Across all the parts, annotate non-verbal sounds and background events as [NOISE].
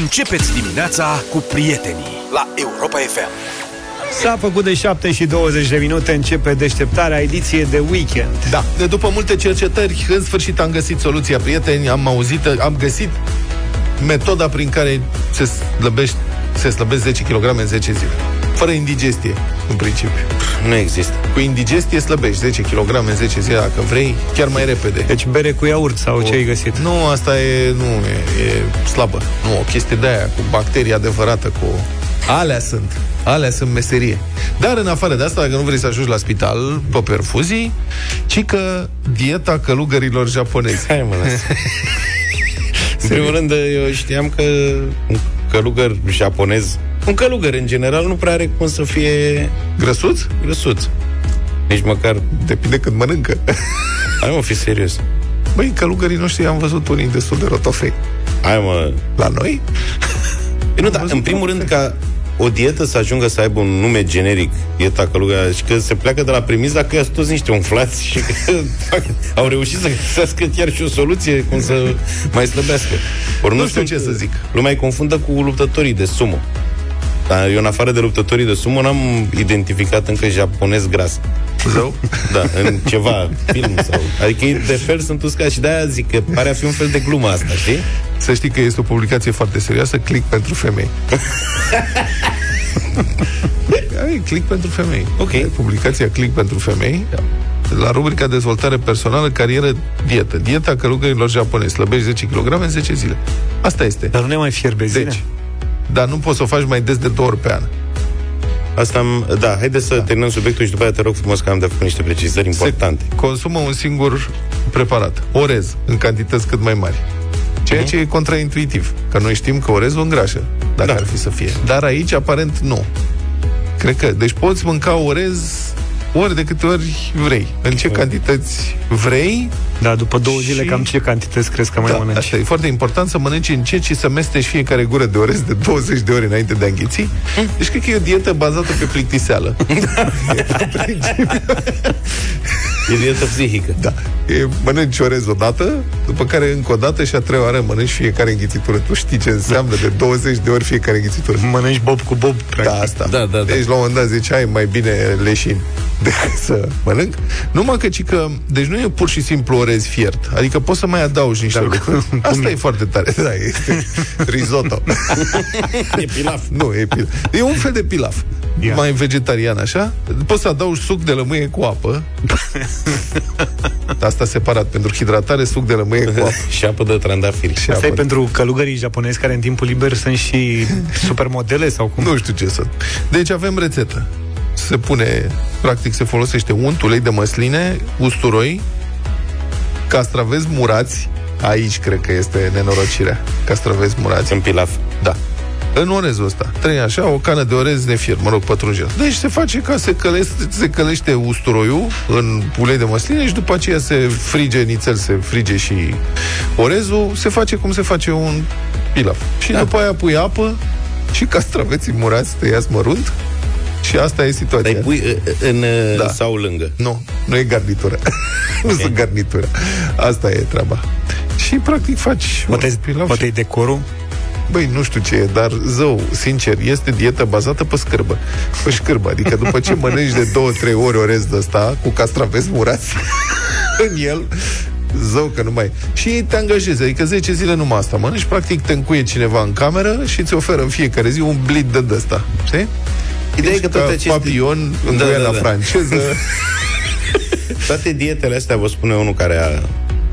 Începeți dimineața cu prietenii la Europa FM. S-a făcut de 7 și 20 de minute, începe deșteptarea ediție de weekend. Da, de după multe cercetări, în sfârșit am găsit soluția, prieteni, am auzit, am găsit metoda prin care se slăbește se slăbesc 10 kg în 10 zile. Fără indigestie, în principiu. Nu există. Cu indigestie slăbești 10 kg în 10 zile, dacă vrei, chiar mai repede. Deci bere cu iaurt sau o... ce ai găsit? Nu, asta e, nu, e, e slabă. Nu, o chestie de aia, cu bacterii adevărată, cu... Alea sunt. Alea sunt meserie. Dar în afară de asta, dacă nu vrei să ajungi la spital pe perfuzii, ci că dieta călugărilor japonezi. Hai mă, [LAUGHS] În primul rând, eu știam că un călugăr japonez, un călugăr în general, nu prea are cum să fie Grăsuț? grăsuț. Nici măcar... Depinde cât mănâncă. [LAUGHS] Hai mă, fi serios. Băi, călugării noștri am văzut unii destul de rotofei. Hai mă... La noi? E, nu, dar văzut în primul multe. rând ca o dietă să ajungă să aibă un nume generic, dieta călugăr, și că se pleacă de la premiza că sunt toți niște umflați și că fac, [LAUGHS] au reușit să găsească chiar și o soluție cum să mai slăbească. Ori Nu știu ce să zic. Lumea îi confundă cu luptătorii de sumo. Dar eu, în afară de luptătorii de sumo, n-am identificat încă japonez gras. Zău? Da, în ceva film sau... Adică ei de fel sunt uscați și de-aia zic că pare a fi un fel de glumă asta, știi? Să știi că este o publicație foarte serioasă, click pentru femei. [LAUGHS] Ai click pentru femei. Ok. E Publicația click pentru femei. La rubrica dezvoltare personală, carieră, dietă. Dieta călugărilor japonezi. Slăbești 10 kg în 10 zile. Asta este. Dar nu ne mai fierbe zile? Deci, dar nu poți să o faci mai des de două ori pe an. Asta am, da, haideți să da. terminăm subiectul și după aia te rog frumos că am de făcut niște precizări importante. Se consumă un singur preparat, orez, în cantități cât mai mari. Ceea Mhm. ce e contraintuitiv, că noi știm că orezul îngrașă, dacă Da. ar fi să fie. Dar aici, aparent, nu. Cred că. Deci poți mânca orez ori de câte ori vrei. În ce cantități vrei. Da, după două zile Și- cam ce cantități crezi că mai Da, mănânci? asta e foarte important să mănânci încet și să mestești fiecare gură de orez de 20 de ori înainte de a înghiți. Deci cred că e o dietă bazată pe plictiseală. [LAUGHS] E dietă psihică. Da. E, mănânci orez odată, după care încă o dată și a treia oară mănânci fiecare înghițitură. Tu știi ce înseamnă de 20 de ori fiecare înghițitură. Mănânci bob cu bob, Da, practic. asta. Da, da, da. Deci, la un moment dat zice, ai mai bine leșin decât să mănânc. Numai că, ci că, deci nu e pur și simplu orez fiert. Adică poți să mai adaugi niște Da, lucruri. cum Asta e? e foarte tare. Da, este [LAUGHS] risotto. E pilaf. nu, e pilaf. E un fel de pilaf. Ia. Mai vegetarian, așa. Poți să adaugi suc de lămâie cu apă. [LAUGHS] Asta separat. Pentru hidratare, suc de lămâie cu apă. [LAUGHS] și apă de trandafiri. Și Asta e apă. pentru călugării japonezi care în timpul liber sunt și supermodele sau cum? Nu știu ce să... Deci avem rețetă. Se pune, practic se folosește unt, ulei de măsline, usturoi, castraveți murați, aici cred că este nenorocirea, castraveți murați, În pilaf. da. În orezul ăsta. Trei așa, o cană de orez nefier, mă rog, pătrunjel. Deci se face ca se, călește, se călește usturoiul în ulei de măsline și după aceea se frige nițel, se frige și orezul, se face cum se face un pilaf. Și da. după aia pui apă și castraveții murați tăiați mărunt și asta e situația. Dar îi pui uh, în, Da. da. sau lângă. Nu, nu e garnitură. [LAUGHS] nu sunt garnitură. Asta e treaba. Și practic faci Poate, un pilaf poate și- e decorul? Băi, nu știu ce e, dar zău, sincer, este dietă bazată pe scârbă. Pe scârbă, adică după ce mănânci de două, trei ori orez de ăsta, cu castraveți murați [LAUGHS] în el, zău că nu mai... Și ei te angajezi, adică 10 zile numai asta mănânci, practic te încuie cineva în cameră și îți oferă în fiecare zi un blit de ăsta, știi? Ideea e Ești că toate ca aceste- Papion, în Da, da, da, la da. franceză. [LAUGHS] Toate dietele astea, vă spune unul care a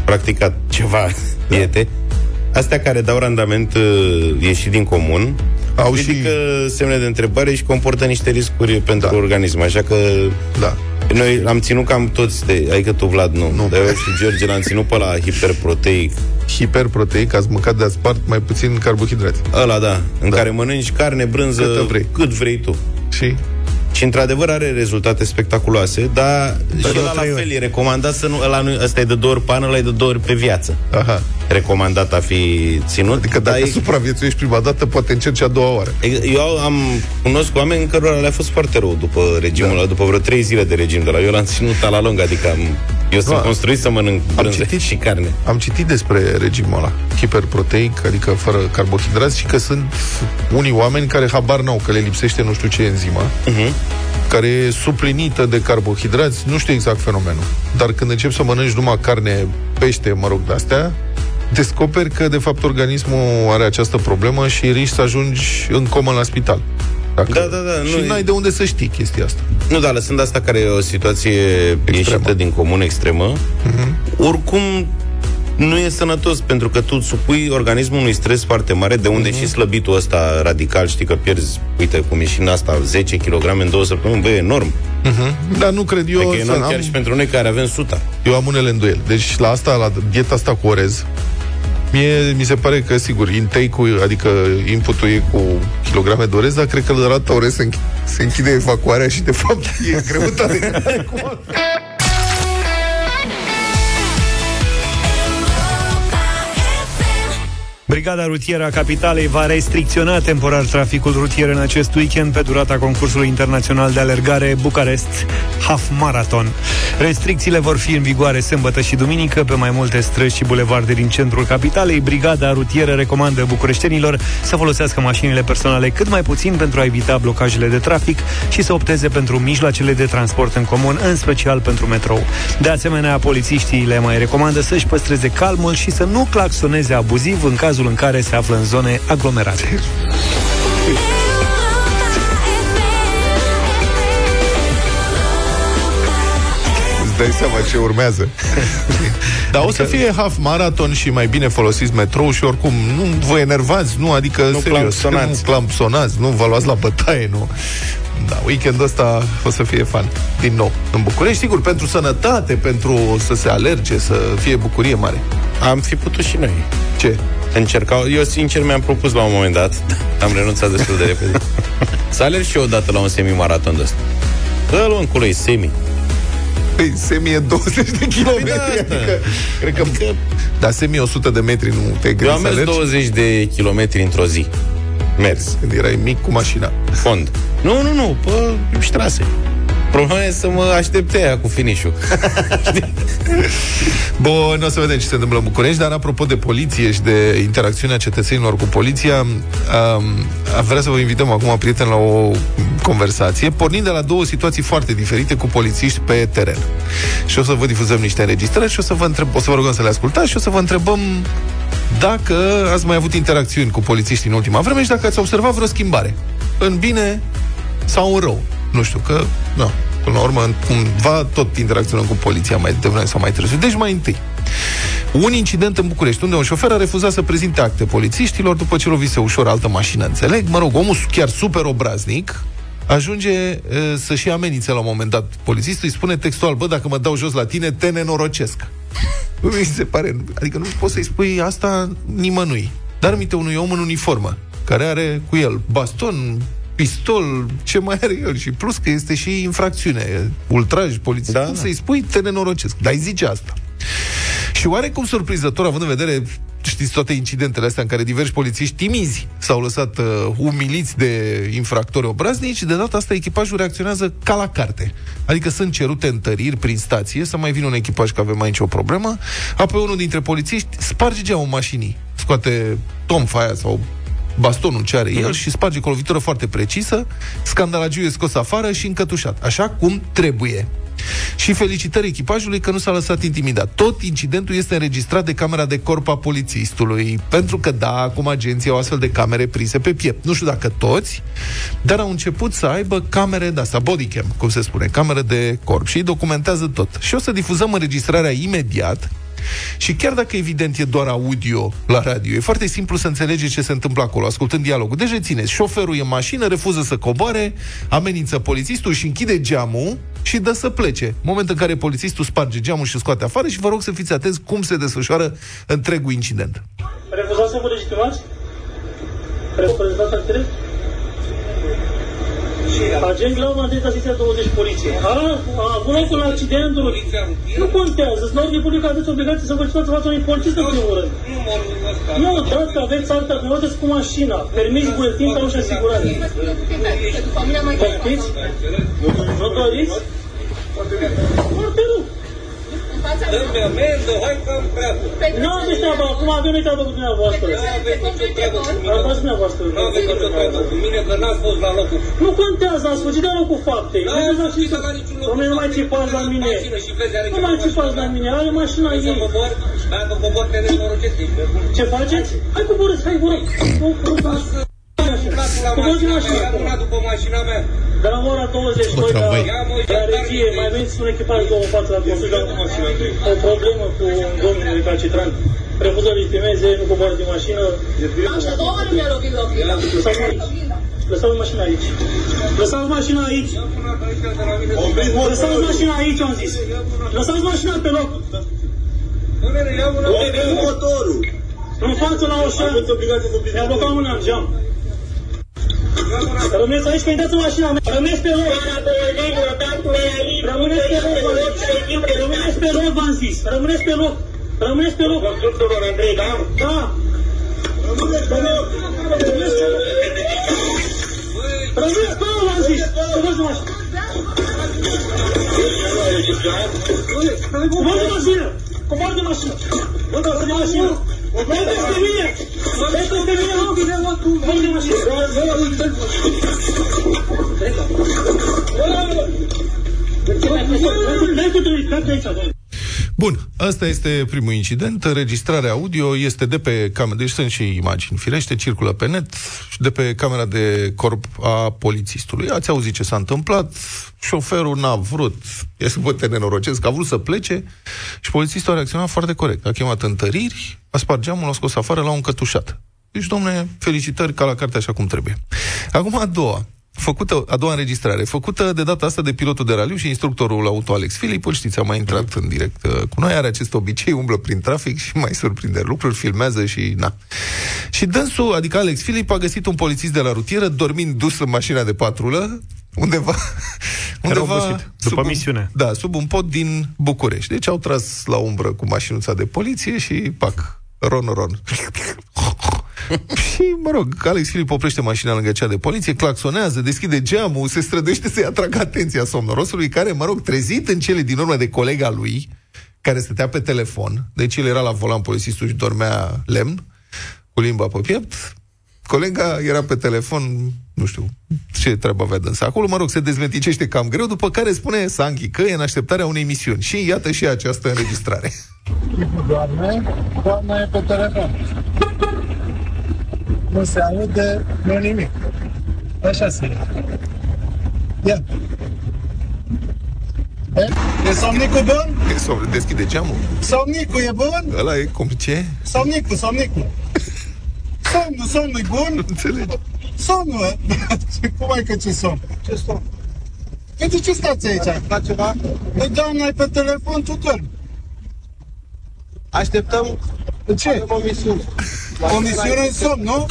practicat ceva diete, astea care dau randament uh, ieșit din comun, Au și- ridică semne de întrebare și comportă niște riscuri pentru Da. organism. Așa că Da. noi am ținut cam toți, de, adică tu, Vlad, nu. Nu. Dar eu și George l-am ținut pe la hiperproteic. hiperproteic, ați măcat de spart mai puțin carbohidrați. Ăla, da, în Da. care mănânci carne, brânză, Câtă vrei. cât vrei tu. Și Și într-adevăr are rezultate spectaculoase, dar și de ăla trei la ori. fel e recomandat să nu, ăla nu, ăsta e de două ori pe an, ăla e de două ori pe viață. aha. Recomandat a fi ținut. Adică dar dacă e- supraviețuiești prima dată, poate încerci a doua oară. Eu am cunosc oameni cărora le-a fost foarte rău după regimul Da. ăla, după vreo trei zile de regim de la eu l-am ținut la lung, adică am Eu sunt Da. construit să mănânc Am brânză citit- și carne. Am citit despre regimul ăla, hiperproteic, adică fără carbohidrați și că sunt unii oameni care habar n-au că le lipsește nu știu ce enzimă, Uh-huh. care e suplinită de carbohidrați, nu știu exact fenomenul. Dar când începi să mănânci numai carne, pește, mă rog, de-astea, descoperi că, de fapt, organismul are această problemă și riști să ajungi în comă la spital. Dacă... Da, da, da, Și nu- n-ai de unde să știi chestia asta. Nu, dar lăsând asta care e o situație ieșită din comun extremă, Mhm. oricum nu e sănătos, pentru că tu supui organismul unui stres foarte mare, de unde Mhm. și slăbitul ăsta radical, știi că pierzi, uite, cum e și în asta, 10 kg în două săptămâni, bă, e enorm. Uh-huh. Dar nu cred eu... Eu, că e să enorm am- chiar și pentru noi care avem suta. Eu am unele îndoieli. Deci la asta, la dieta asta cu orez, mie mi se pare că, sigur, intake-ul, adică inputul e cu kilograme de orez, dar cred că la rata orez se, înch- se închide evacuarea și, de fapt, e greutate. [LAUGHS] Brigada rutieră a capitalei va restricționa temporar traficul rutier în acest weekend pe durata concursului internațional de alergare Bucarest Half Marathon. Restricțiile vor fi în vigoare sâmbătă și duminică pe mai multe străzi și bulevarde din centrul capitalei. Brigada rutieră recomandă bucureștenilor să folosească mașinile personale cât mai puțin pentru a evita blocajele de trafic și să opteze pentru mijloacele de transport în comun, în special pentru metrou. De asemenea, polițiștii le mai recomandă să-și păstreze calmul și să nu claxoneze abuziv în cazul în care se află în zone aglomerate. Îți dai seama ce urmează. [LAUGHS] Dar o să fie half marathon și mai bine folosiți metrou și oricum nu vă enervați, nu, adică Nu serios, clampsonați. nu clampsonați, nu vă luați la bătaie, nu. Da, weekendul ăsta o să fie fan din nou în București, sigur, pentru sănătate, pentru să se alerge, să fie bucurie mare. Am fi putut și noi. Ce? Încercau, eu sincer mi-am propus la un moment dat, [LAUGHS] am renunțat destul de repede, [LAUGHS] să alerg și eu odată la un semi-maraton de ăsta. Dă luăm cu lui semi. Păi, semi e 20 de kilometri, da, asta. adică, cred că... Da, semi 100 de metri nu te Eu gândi am să mers alergi 20 de kilometri într-o zi. Mers. când erai mic cu mașina. Fond. Nu, nu, nu, pe ștrase. Problema e să mă aștepte aia cu finișul. [LAUGHS] Bun, o să vedem ce se întâmplă în București, dar apropo de poliție și de interacțiunea cetățenilor cu poliția, um, am vrea să vă invităm acum, prieteni, la o conversație, pornind de la două situații foarte diferite cu polițiști pe teren. Și o să vă difuzăm niște înregistrări și o să vă, întreb, o să vă rugăm să le ascultați și o să vă întrebăm dacă ați mai avut interacțiuni cu polițiști în ultima vreme și dacă ați observat vreo schimbare. În bine sau în rău. Nu știu, că, nu, până la urmă, cumva tot interacționăm cu poliția mai devreme sau mai târziu. Deci mai întâi. Un incident în București, unde un șofer a refuzat să prezinte acte polițiștilor după ce lovise ușor altă mașină, înțeleg? Mă rog, omul chiar super obraznic, ajunge e, să-și amenințe la un moment dat polițistul, îi spune textual, bă, dacă mă dau jos la tine, te nenorocesc. Bă, [LAUGHS] Mi se pare, adică nu poți să-i spui asta nimănui. Dar minte unui om în uniformă, care are cu el baston, pistol, ce mai are el și plus că este și infracțiune, ultraj, poliție. Da, Da, Cum da. să-i spui, te nenorocesc. Dar îi zice asta. Și oarecum surprinzător, având în vedere știți toate incidentele astea în care diversi polițiști timizi s-au lăsat uh, umiliți de infractori obraznici, de data asta echipajul reacționează ca la carte. Adică sunt cerute întăriri prin stație, să mai vină un echipaj că avem aici o problemă, apoi unul dintre polițiști sparge geamul mașinii, scoate tomfa aia sau bastonul ce are el și sparge cu o lovitură foarte precisă, scandalagiul e scos afară și încătușat, așa cum trebuie. Și felicitări echipajului că nu s-a lăsat intimidat. Tot incidentul este înregistrat de camera de corp a polițistului, pentru că da, acum agenții au astfel de camere prise pe piept. Nu știu dacă toți, dar au început să aibă camere de asta, bodycam, cum se spune, camere de corp și îi documentează tot. Și o să difuzăm înregistrarea imediat și chiar dacă evident e doar audio la radio, e foarte simplu să înțelegeți ce se întâmplă acolo, ascultând dialogul. Deci rețineți, șoferul e în mașină, refuză să coboare, amenință polițistul și închide geamul și dă să plece. Moment în care polițistul sparge geamul și scoate afară și vă rog să fiți atenți cum se desfășoară întregul incident. Refuzați să vă legitimați? Reprezentați actele? Agent la Madrid, asistența 20 poliție. A, a avut loc un accident, nu contează, sunt la ordine publică, aveți obligație să vă citați fața unui polițist în primul rând. Nu, dacă aveți altă, nu mergeți cu mașina, permis buletin sau și asigurare. Poftiți? Nu doriți? Foarte rău. Dă-mi amendă, hai că am treabă. Nu aveți treabă, acum avem noi treabă cu dumneavoastră. Nu avem nicio treabă cu mine. Aveți dumneavoastră. Nu avem nicio treabă cu mine, că n-ați fost la locul. Nu contează, ați fugit de locul faptei. Da, Nu am mai fugit țipați- la niciun loc. Dom'le, nu mai țipați la mine. Mașină și vezi, are Nu mai ceva țipați mașină. la mine, are mașina Vrei să ei. cobor? Dacă cobor te nenorocesc. Ce faceți? Hai coborâți, hai, vă rog. Coborâți din mașină. Ia una după mașina mea. De la ora 22 la, tramvai. la regie, mai veniți un echipaj două în față la consul, dar o problemă cu un domn recalcitrant. Refuză să-l filmeze, nu coboară din mașină. Așa, două ori mi-a lovit locul. Lăsați aici. Lăsați mașina aici. Lăsați mașina aici. Lăsați mașina aici, am zis. Lăsați mașina pe loc. motorul. În față la ușă. Mi-a blocat mâna în geam. Rămâneți aici, că intrați în mașina mea. Rămâneți pe loc. Rămâneți pe loc. Rămâneți pe loc, v-am zis. Rămâneți pe loc. Rămâneți pe loc. Da? Rămâneți pe loc. Rămâneți pe loc. Rămâneți pe loc, v-am zis. De mașină. Coborți de mașină. Coborți de mașină. Coborți de mașină. Vedeți pe mine. Vedeți pe mine, mă. Coborți de mașină. Dai cu trei, dai aici, domnule. Bun, asta este primul incident. Înregistrarea audio este de pe cameră, deci sunt și imagini firește, circulă pe net și de pe camera de corp a polițistului. Ați auzit ce s-a întâmplat, șoferul n-a vrut, este poate nenorocesc, a vrut să plece și polițistul a reacționat foarte corect. A chemat întăriri, a spart geamul, l-a scos afară, l-a încătușat. Deci, domne, felicitări ca la carte așa cum trebuie. Acum a doua făcută, a doua înregistrare, făcută de data asta de pilotul de raliu și instructorul auto Alex Filip, îl știți, a mai intrat în direct uh, cu noi, are acest obicei, umblă prin trafic și mai surprinde lucruri, filmează și na. Și dânsul, adică Alex Filip, a găsit un polițist de la rutieră dormind dus în mașina de patrulă, undeva, undeva obosit, după un, misiune. Da, sub un pod din București. Deci au tras la umbră cu mașinuța de poliție și, pac, ron, ron. Și, mă rog, Alex Filip oprește mașina lângă cea de poliție, claxonează, deschide geamul, se străduiește să-i atragă atenția somnorosului, care, mă rog, trezit în cele din urmă de colega lui, care stătea pe telefon, deci el era la volan, polițistul și dormea lemn, cu limba pe piept, colega era pe telefon, nu știu ce treabă avea dânsa acolo, mă rog, se dezmenticește cam greu, după care spune Sanchi că e în așteptarea unei misiuni. Și iată și această înregistrare. doamne, doamna e pe telefon. Nu se aude, nu nimic. Așa se e. Ia. E? E somnicul bun? E somn, deschide geamul. Somnicul e bun? Ăla e cum ce? Somnicul, somnicul. Somnul, somnul e bun? [LAUGHS] Înțelegi? Somnul. [LAUGHS] Cum ai că ce somn? Ce somn? Păi de ce stați aici? La ceva? Păi doamna e pe telefon, tu dormi. Așteptăm Ce? avem o misiune. O misiune în somn, nu?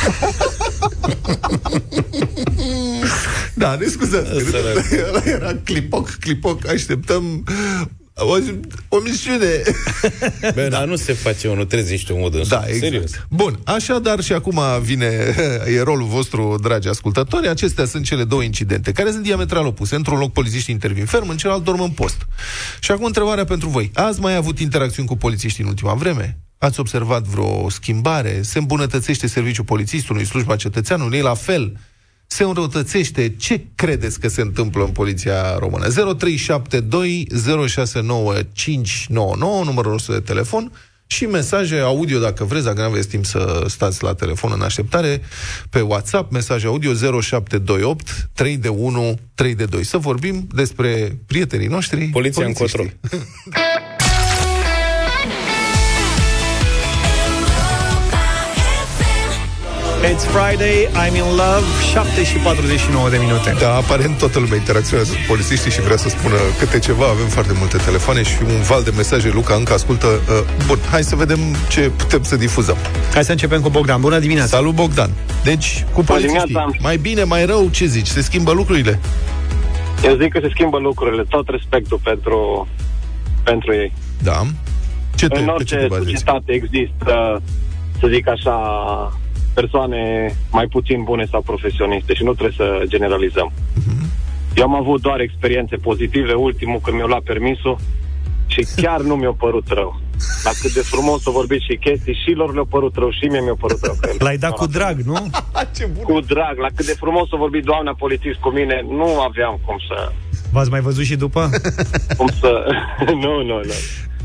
Da, ne scuzați. Ăla era clipoc, clipoc, așteptăm o, o misiune. Bă, dar nu se face unul trezește un mod în Da, sus. exact. Serios. Bun, așadar și acum vine e rolul vostru, dragi ascultători. Acestea sunt cele două incidente, care sunt diametral opuse. Într-un loc polițiștii intervin ferm, în celălalt dorm în post. Și acum întrebarea pentru voi. Ați mai avut interacțiuni cu polițiștii în ultima vreme? Ați observat vreo schimbare? Se îmbunătățește serviciul polițistului, slujba cetățeanului? E la fel? se înrăutățește. Ce credeți că se întâmplă în poliția română? 0372 069599, numărul nostru de telefon, și mesaje audio, dacă vreți, dacă nu aveți timp să stați la telefon în așteptare, pe WhatsApp, mesaje audio 0728 3 de 1 3 de 2. Să vorbim despre prietenii noștri, Poliția în [LAUGHS] It's Friday, I'm in love, 7 și 49 de minute. Da, aparent toată lumea interacționează cu polițiștii și vrea să spună câte ceva. Avem foarte multe telefoane și un val de mesaje. Luca încă ascultă. Uh, bun, hai să vedem ce putem să difuzăm. Hai să începem cu Bogdan. Bună dimineața! Salut, Bogdan! Deci, cu polițiștii, dimineața. mai bine, mai rău, ce zici? Se schimbă lucrurile? Eu zic că se schimbă lucrurile, tot respectul pentru, pentru ei. Da. Ce te, În pe ce te orice bazezi? societate există, să zic așa, persoane mai puțin bune sau profesioniste și nu trebuie să generalizăm. Mhm. Eu am avut doar experiențe pozitive, ultimul când mi-au luat permisul, Și chiar nu mi-a părut rău. La cât de frumos o vorbit și chestii, și lor le-a părut rău, și mie mi-a părut rău. că- [LAUGHS] L-ai dat cu drag, nu? [LAUGHS] Ce bun! Cu drag, la cât de frumos o vorbit doamna polițist cu mine, nu aveam cum să... V-ați mai văzut și după? Cum să... [LAUGHS] nu, nu, nu.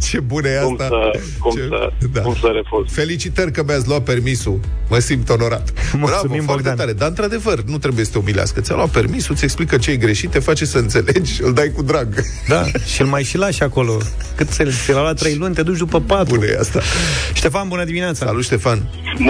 Ce bună e Cum asta! să, cum, Ce- să, da. cum să refuz. Felicitări că mi-ați luat permisul. Mă simt onorat. Mulțumim, Bravo, foarte Bogdan. tare. Dar, într-adevăr, nu trebuie să te umilească. Ți-a luat permisul, îți explică ce e greșit, te face să înțelegi, [LAUGHS] îl dai cu drag. Da, și îl mai și lași acolo. Cât se ți l-a luat trei luni, te duci după patru. Bună e asta. Ștefan, bună dimineața! Salut, Ștefan.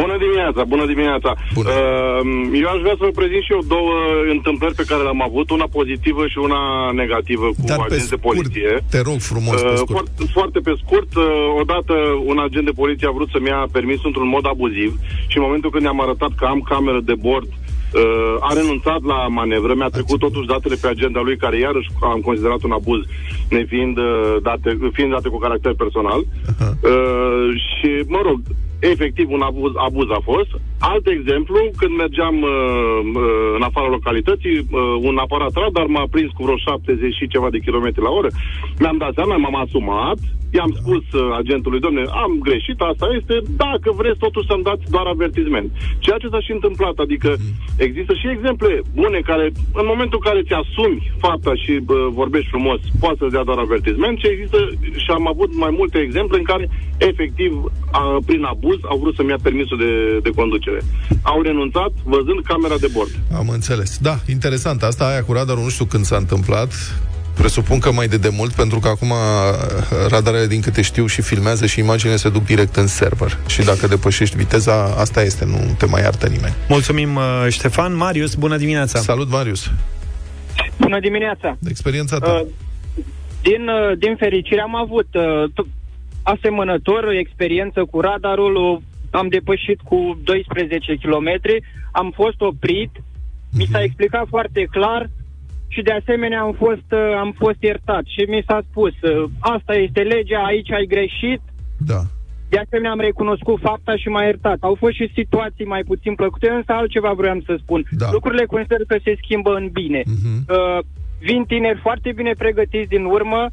Bună dimineața, bună dimineața. Bună. Uh, eu aș vrea să vă prezint și eu două întâmplări pe care le-am avut, una pozitivă și una negativă cu Dar pe agenți de scurt, poliție. te rog frumos, pe Uh, scurt. foarte, foarte pe scurt, uh, odată un agent de poliție a vrut să-mi ia permisul într-un mod abuziv și în momentul când i-am arătat că am cameră de bord, uh, a renunțat la manevră, mi-a trecut totuși datele pe agenda lui, care iarăși am considerat un abuz, nefiind uh, date, fiind date cu caracter personal. Uh, și, mă rog, efectiv un abuz, abuz a fost. Alt exemplu, când mergeam uh, uh, în afara localității, uh, un aparat radar m-a prins cu vreo 70 și ceva de kilometri la oră. Mi-am dat seama, m-am asumat, i-am spus uh, agentului, domne, am greșit, asta este, dacă vreți totuși să-mi dați doar avertizment. Ceea ce s-a și întâmplat, adică există și exemple bune care, în momentul în care ți asumi fapta și bă, vorbești frumos, poți să-ți dea doar avertizment și există și am avut mai multe exemple în care, efectiv, a, prin abuz, au vrut să-mi ia permisul de, de conducere. Au renunțat văzând camera de bord. Am înțeles. Da, interesant. Asta aia cu radarul nu știu când s-a întâmplat. Presupun că mai de demult, pentru că acum uh, radarele, din câte știu, și filmează și imaginele se duc direct în server. Și dacă depășești viteza, asta este, nu te mai iartă nimeni. Mulțumim, uh, Ștefan. Marius, bună dimineața! Salut, Marius! Bună dimineața! De experiența ta. Uh, din, uh, din fericire am avut uh, t- asemănător experiență cu radarul, uh, am depășit cu 12 km, am fost oprit, mi s-a explicat foarte clar și de asemenea am fost, uh, am fost iertat și mi s-a spus, uh, asta este legea, aici ai greșit, Da. de asemenea am recunoscut fapta și m-a iertat. Au fost și situații mai puțin plăcute, însă altceva vreau să spun. Da. Lucrurile consider că se schimbă în bine. Mhm. Uh, vin tineri foarte bine pregătiți din urmă,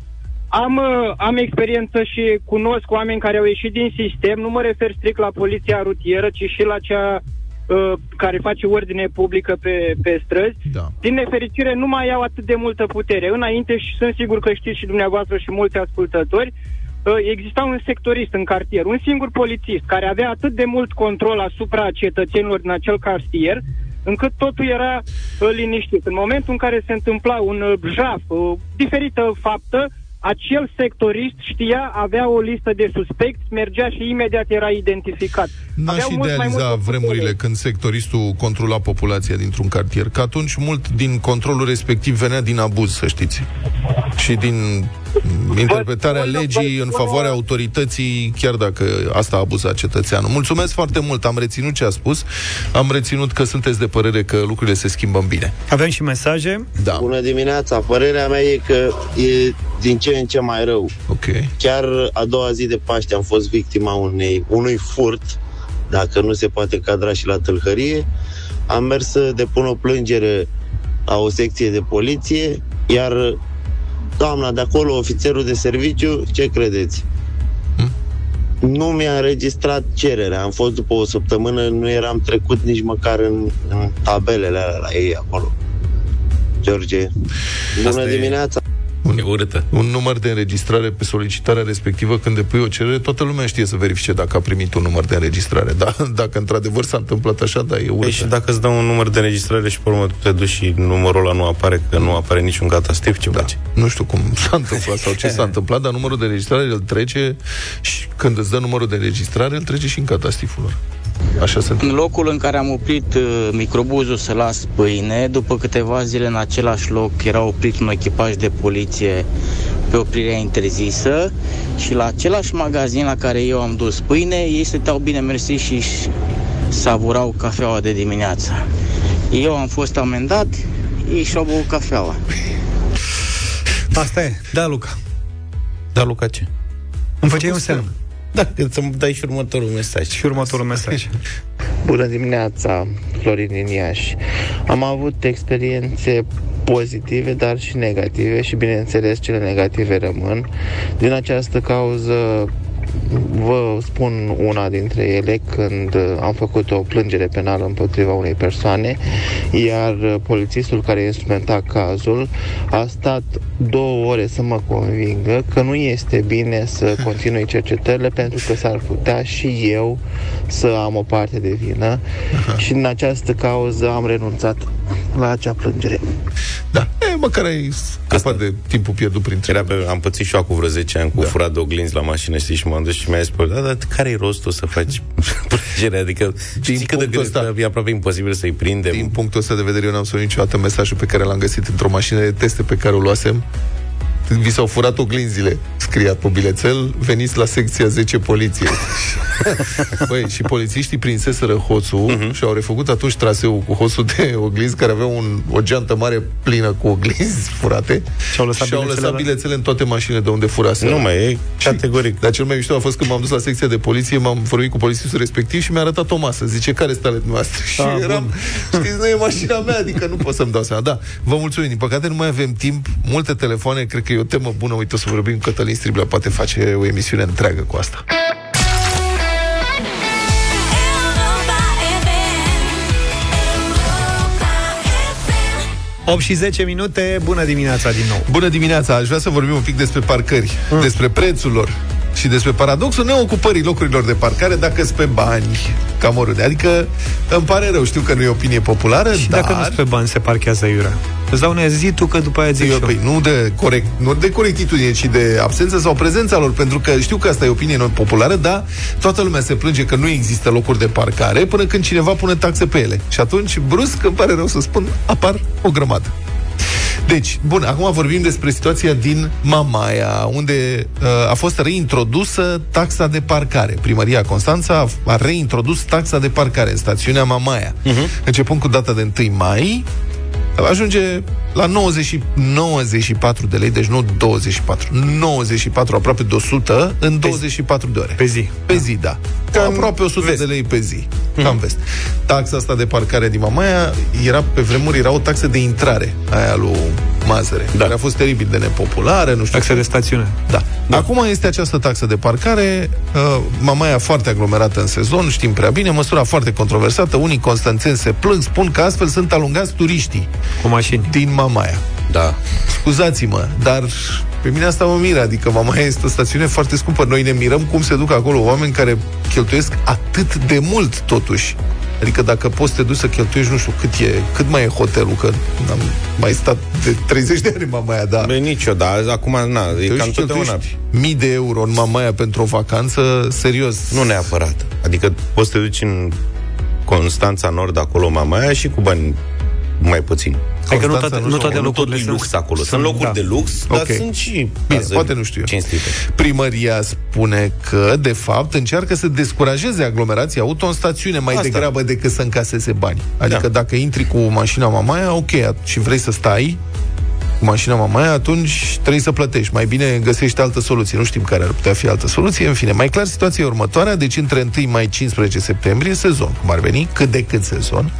am, uh, am experiență și cunosc oameni care au ieșit din sistem, nu mă refer strict la poliția rutieră, ci și la cea uh, care face ordine publică pe, pe străzi. Da. Din nefericire nu mai au atât de multă putere. Înainte, și sunt sigur că știți și dumneavoastră și mulți ascultători, uh, exista un sectorist în cartier, un singur polițist, care avea atât de mult control asupra cetățenilor din acel cartier, încât totul era uh, liniștit. În momentul în care se întâmpla un uh, jaf, uh, diferită faptă, acel sectorist știa, avea o listă de suspecți, mergea și imediat era identificat. N-aș Aveau mult mai idealiza multă vremurile putere. când sectoristul controla populația dintr-un cartier, că atunci mult din controlul respectiv venea din abuz, să știți. Și din interpretarea spun- legii vă în spun favoarea o- autorității, chiar dacă asta a abuzat cetățeanul. Mulțumesc foarte mult, am reținut ce a spus, am reținut că sunteți de părere că lucrurile se schimbă în bine. Avem și mesaje. Da, Bună dimineața! Părerea mea e că e din ce în ce mai rău. ok. Chiar a doua zi de Paște am fost victima unei, unui furt, dacă nu se poate cadra și la tâlhărie. Am mers să depun o plângere la o secție de poliție, iar doamna de acolo, ofițerul de serviciu, ce credeți? Nu mi-a înregistrat cererea. Am fost după o săptămână, nu eram trecut nici măcar în, în tabelele alea la ei acolo. George, bună Asta e- dimineața! E urâtă. Un număr de înregistrare pe solicitarea respectivă când depui o cerere, toată lumea știe să verifice dacă a primit un număr de înregistrare. Da? [LAUGHS] Dacă într-adevăr s-a întâmplat așa, da, e urât. Păi și dacă îți dau un număr de înregistrare și pe urmă tu te duci și numărul ăla nu apare, că nu apare niciun catastif, ce Da. faci? Nu știu cum [LAUGHS] s-a întâmplat sau ce s-a întâmplat, dar numărul de înregistrare îl trece și când îți dă numărul de înregistrare, îl trece și în catastiful lor. Așa se În întâmplă. locul în care am oprit uh, microbuzul să las pâine, după câteva zile în același loc era oprit un echipaj de poliție pe oprirea interzisă și la același magazin la care eu am dus pâine, ei stăteau bine mersi și își savurau cafeaua de dimineață. Eu am fost amendat, ei și-au băut cafeaua. Asta e. Da, Luca. Da, Luca, ce? Îmi făceai un semn. Da, că să-mi dai și următorul mesaj. Și următorul mesaj. [LAUGHS] Bună dimineața, Florin din Iași. Am avut experiențe pozitive, dar și negative și, bineînțeles, cele negative rămân. Din această cauză Vă spun una dintre ele când am făcut o plângere penală împotriva unei persoane, iar polițistul care instrumenta cazul a stat două ore să mă convingă că nu este bine să [LAUGHS] continui cercetările pentru că s-ar putea și eu să am o parte de vină [LAUGHS] și în această cauză am renunțat la acea plângere. Da, e, măcar ai scăpat de timpul pierdut printre Era pe, am pățit și eu acum vreo 10 ani cu da. furat de oglinzi la mașină, știi, și m-am dus și mi-a spus, da, dar care e rostul să faci [LAUGHS] plângere? Adică, știi cât de greu, ăsta, e aproape imposibil să-i prindem. Din punctul ăsta de vedere, eu n-am sunat niciodată mesajul pe care l-am găsit într-o mașină de teste pe care o luasem vi s-au furat oglinzile, scria pe bilețel, veniți la secția 10 poliție. [LAUGHS] Băi, și polițiștii prinseseră hoțul uh-huh. și au refăcut atunci traseul cu hoțul de oglinzi care avea un, o geantă mare plină cu oglinzi furate și au lăsat, și au lăsat bilețele în toate mașinile de unde furase. Nu mai e categoric. Dar cel mai mișto a fost când m-am dus la secția de poliție, m-am vorbit cu polițistul respectiv și mi-a arătat o masă. Zice, care sunt ale noastre? Și Ah, eram, bun. știți, nu e mașina mea, adică nu pot să-mi dau seama. Da, vă mulțumim. Din păcate nu mai avem timp. Multe telefoane, cred că e o temă bună. Uite, o să vorbim cu Cătălin Striblea, poate face o emisiune întreagă cu asta. 8 și 10 minute, bună dimineața din nou. Bună dimineața, aș vrea să vorbim un pic despre parcări, mm. despre prețul lor și despre paradoxul neocupării locurilor de parcare dacă sunt pe bani, cam oriunde. Adică îmi pare rău, știu că nu e opinie populară, Și dar... dacă nu sunt pe bani, se parchează iurea. Îți dau un zi tu că după aia zic Eu, și eu. păi, nu de, corect, nu de corectitudine, ci de absență sau prezența lor, pentru că știu că asta e opinie populară, dar toată lumea se plânge că nu există locuri de parcare până când cineva pune taxe pe ele. Și atunci, brusc, îmi pare rău să spun, apar o grămadă. Deci, bun, acum vorbim despre situația din Mamaia, unde uh, a fost reintrodusă taxa de parcare. Primăria Constanța a reintrodus taxa de parcare în stațiunea Mamaia. Uh-huh. Începând cu data de 1 mai, ajunge la 90, 94 de lei, deci nu 24, 94, aproape de 100 în 24 de ore. Pe zi. Pe zi, da. Cam aproape 100 vest. de lei pe zi. Cam vest. Taxa asta de parcare din Mamaia era, pe vremuri, era o taxă de intrare aia lui Mazăre, da. care a fost teribil de nepopulară, nu știu. Taxa de stațiune. Da. da. Acum este această taxă de parcare, uh, Mamaia foarte aglomerată în sezon, știm prea bine, măsura foarte controversată, unii constanțeni se plâng, spun că astfel sunt alungați turiștii cu mașini din Mamaia. Da. Scuzați-mă, dar pe mine asta mă miră, adică Mamaia este o stațiune foarte scumpă. Noi ne mirăm cum se duc acolo oameni care cheltuiesc atât de mult, totuși. Adică dacă poți să te duci să cheltuiești, nu știu cât e, cât mai e hotelul, că am mai stat de 30 de ani în Mamaia, da. Bă, niciodată, acum, na, e Te cam duci, totdeauna. cheltuiești mii de euro în Mamaia pentru o vacanță, serios. Nu neapărat. Adică poți să te duci în Constanța Nord, acolo, Mamaia, și cu bani mai puțini. Adică nu toate, nu toate nu tot locurile e sunt lux acolo. Sunt locuri da. de lux, dar Ok. sunt și Bine, cazări poate nu știu eu. cinstite. Primăria spune că, de fapt, încearcă să descurajeze aglomerația auto în stațiune mai Asta. degrabă decât să încaseze bani. Adică Da. dacă intri cu mașina Mamaia, ok, at- și vrei să stai cu mașina Mamaia, atunci trebuie să plătești. Mai bine găsești altă soluție. Nu știm care ar putea fi altă soluție. În fine, mai clar, situația e următoarea. Deci între 1 mai 15 septembrie, sezon, cum ar veni, cât de cât sezon.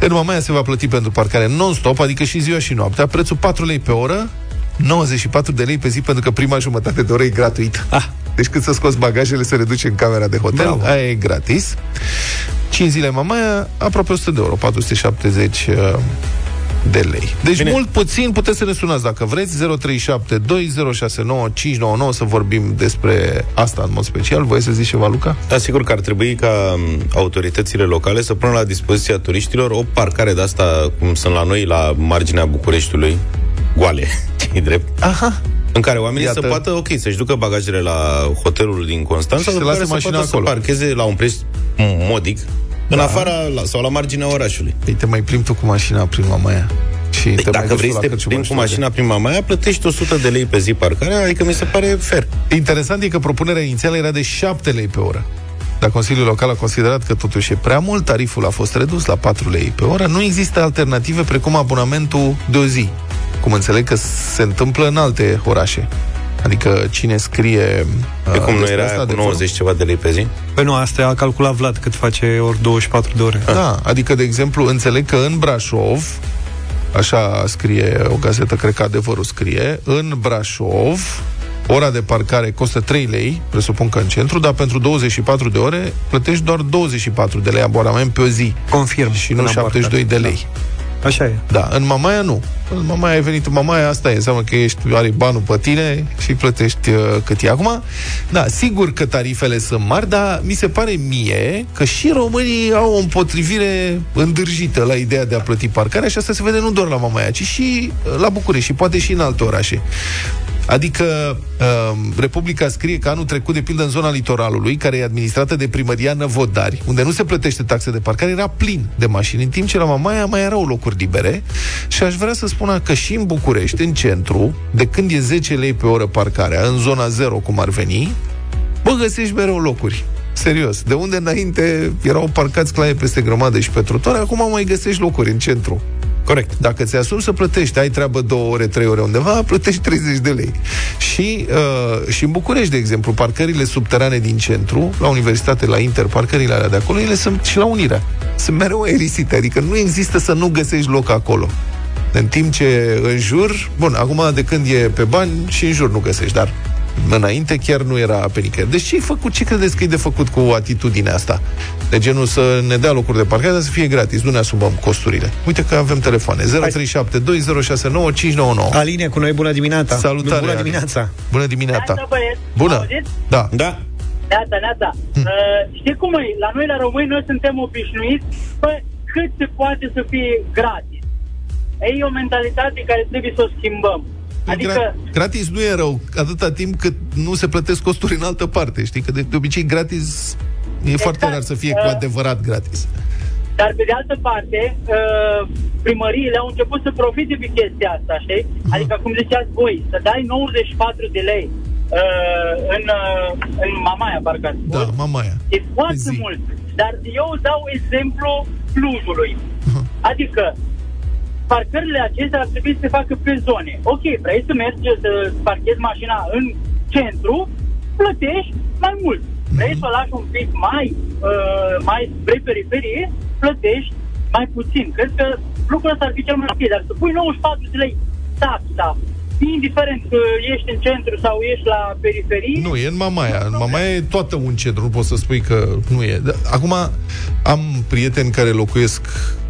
În Mamaia se va plăti pentru parcare non-stop, adică și ziua și noaptea, prețul 4 lei pe oră, 94 de lei pe zi, pentru că prima jumătate de oră e gratuit. Ah. Deci când să scoți bagajele, se reduce în camera de hotel, Bravo. aia e gratis. 5 zile Mamaia, aproape 100 de euro, 470 uh, de lei. Deci Bine. mult puțin puteți să ne sunați dacă vreți 0372069599 să vorbim despre asta în mod special. Voi să zici ceva, Luca? Da, sigur că ar trebui ca m, autoritățile locale să pună la dispoziția turiștilor o parcare de asta, cum sunt la noi, la marginea Bucureștiului, goale, [LAUGHS] e drept, Aha. în care oamenii Iată. să poată, ok, să-și ducă bagajele la hotelul din Constanța, Și să după lase care să mașina poată acolo. să parcheze la un preț modic, în afara la, sau la marginea orașului. Păi te mai plimbi tu cu mașina prin Mamaia. Și te mai Păi Dacă duci vrei tu să la te Cărciuma plimbi cu Ștrude. mașina prin Mamaia, plătești 100 de lei pe zi parcare, adică mi se pare fair. Interesant e că propunerea inițială era de 7 lei pe oră. Dar Consiliul Local a considerat că totuși e prea mult, tariful a fost redus la 4 lei pe oră. Nu există alternative precum abonamentul de o zi, cum înțeleg că se întâmplă în alte orașe. Adică cine scrie... De uh, cum nu despre era asta, aia cu de 90 ceva de lei pe zi? Păi nu, asta a calculat Vlad cât face ori 24 de ore. Da, adică, de exemplu, înțeleg că în Brașov Așa scrie o gazetă, cred că adevărul scrie. În Brașov, ora de parcare costă 3 lei, presupun că în centru, dar pentru 24 de ore plătești doar 24 de lei abonament pe o zi. Confirm. Și nu În 72 de lei. Așa e. Da, în Mamaia nu. În Mamaia ai venit în Mamaia, asta e, înseamnă că ești, are banul pe tine și plătești uh, cât e. Acum, da, sigur că tarifele sunt mari, dar mi se pare mie că și românii au o împotrivire îndârjită la ideea de a plăti parcarea și asta se vede nu doar la Mamaia, ci și uh, la București și poate și în alte orașe. Adică uh, Republica scrie că anul trecut, de pildă, în zona litoralului, care e administrată de primăria Năvodari, unde nu se plătește taxe de parcare, era plin de mașini, în timp ce la Mamaia mai erau locuri libere. Și aș vrea să spun că și în București, în centru, de când e 10 lei pe oră parcarea, în zona 0, cum ar veni, bă, găsești mereu locuri. Serios. De unde înainte erau parcați claie peste grămadă și pe trotuare, acum mai găsești locuri în centru. Corect. Dacă ți asumi să plătești, ai treabă două ore, trei ore undeva, plătești 30 de lei. Și, uh, și în București, de exemplu, parcările subterane din centru, la universitate, la Inter, parcările alea de acolo, ele sunt și la Unirea. Sunt mereu aerisite, adică nu există să nu găsești loc acolo. În timp ce în jur, bun, acum de când e pe bani și în jur nu găsești, dar înainte chiar nu era pe nicăieri. Deci ce ai făcut? Ce credeți că e de făcut cu atitudinea asta? De genul să ne dea locuri de parcare, dar să fie gratis, nu ne asumăm costurile. Uite că avem telefoane. 0372069599. Aline cu noi, bună dimineața. Salutare. Bună Aline. dimineața. Bună dimineața. Neața, băieți. Bună. Auziți? Da. Da. Neața, neața. Hm. Uh, știi cum e? La noi, la români, noi suntem obișnuiți bă, cât se poate să fie gratis. E o mentalitate care trebuie să o schimbăm. Adică, Gra- gratis nu e rău, atâta timp cât nu se plătesc costuri în altă parte. Știi că de, de obicei gratis e foarte rar să fie cu Uh, adevărat gratis. dar pe de altă parte, uh, primăriile au început să profite de chestia asta, știi? Adică, cum ziceați voi, să dai 94 de lei uh, în, uh, în Mamaia, parcă ați spus. Da, mamaia. E foarte mult. Dar eu dau exemplu Clujului. Adică, parcările acestea ar trebui să se facă pe zone. Ok, vrei să mergi să parchezi mașina în centru, plătești mai mult. Vrei să o lași un pic mai, uh, mai spre periferie, plătești mai puțin. Cred că lucrul ăsta ar fi cel mai ok, dar să pui 94 de lei taxa, indiferent că ești în centru sau ești la periferie, Nu, e în Mamaia. În Mamaia e toată un centru, nu poți să spui că nu e. Da, Acum, am prieteni care locuiesc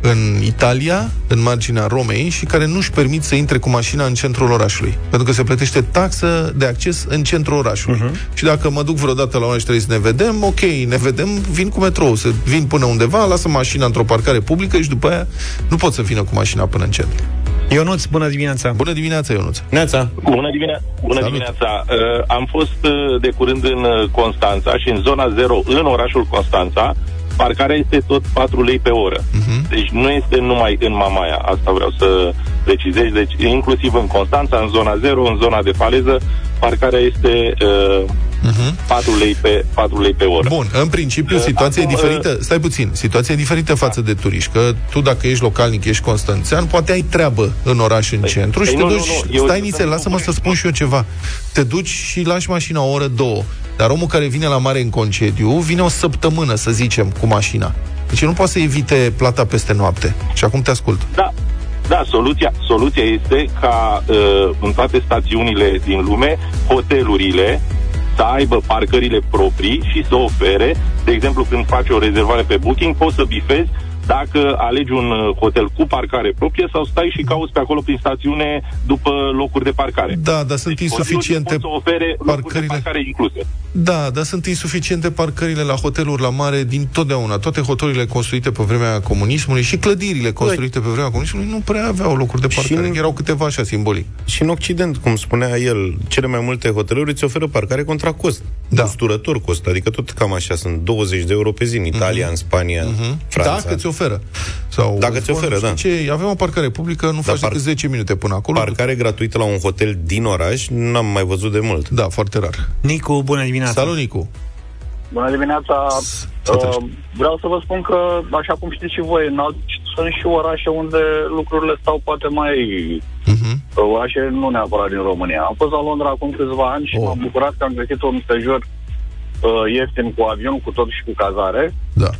în Italia, în marginea Romei, și care nu-și permit să intre cu mașina în centrul orașului. Pentru că se plătește taxă de acces în centrul orașului. Uh-huh. Și dacă mă duc vreodată la oraș trebuie să ne vedem, ok, ne vedem, vin cu metrou, să vin până undeva, lasă mașina într-o parcare publică și după aia nu pot să vină cu mașina până în centru. Ionuț, bună dimineața. Bună dimineața, Ionuț. Neața. Bună, dimine- Bună Salut. dimineața! Uh, am fost uh, de curând în uh, Constanța și în zona 0, în orașul Constanța, parcarea este tot 4 lei pe oră. Uh-huh. Deci nu este numai în Mamaia, asta vreau să precizez. Deci inclusiv în Constanța, în zona 0, în zona de faleză, parcarea este uh, uh-huh. 4, lei pe, 4 lei pe oră. Bun, în principiu Uh, situația acum, e diferită. Stai puțin, situația e diferită față de turiști, că tu dacă ești localnic, ești constanțean, poate ai treabă în oraș, în centru și păi te nu, duci, nu, nu, eu stai sunt nițel, în lasă-mă să spun și eu ceva. Te duci și lași mașina o oră, două. Dar omul care vine la mare în concediu, vine o săptămână, să zicem, cu mașina. Deci nu poate să evite plata peste noapte. Și acum te ascult. Da, da, soluția, soluția este ca uh, în toate stațiunile din lume, hotelurile să aibă parcările proprii și să ofere, de exemplu, când faci o rezervare pe Booking, poți să bifezi dacă alegi un uh, hotel cu parcare proprie sau stai și cauți pe acolo prin stațiune după locuri de parcare. Da, dar sunt Deci insuficiente hotelul pot să ofere locuri de parcările. parcare incluse. Da, dar sunt insuficiente parcările la hoteluri la mare din totdeauna. Toate hotelurile construite pe vremea comunismului și clădirile construite pe vremea comunismului nu prea aveau locuri de parcare. Erau câteva așa simbolic. Și în Occident, cum spunea el, cele mai multe hoteluri îți oferă parcare contra cost. Da. Usturător cost, adică tot cam așa, sunt 20 de euro pe zi în Italia, în Spania, Franța. Dacă ți oferă. Sau Dacă ți oferă, da. Ce, avem o parcare publică, nu faci par- decât 10 minute până acolo. Parcare gratuită la un hotel din oraș, n-am mai văzut de mult. Da, foarte rar. Nicu, bună dimineața. Salut, Nicu. Bună dimineața! Uh, vreau să vă spun că, așa cum știți și voi, în alt, sunt și orașe unde lucrurile stau poate mai... Uh-huh. Orașe nu neapărat din România. Am fost la Londra acum câțiva ani și Oh. m-am bucurat că am găsit un sejur uh, ieftin cu avion, cu tot și cu cazare. Da.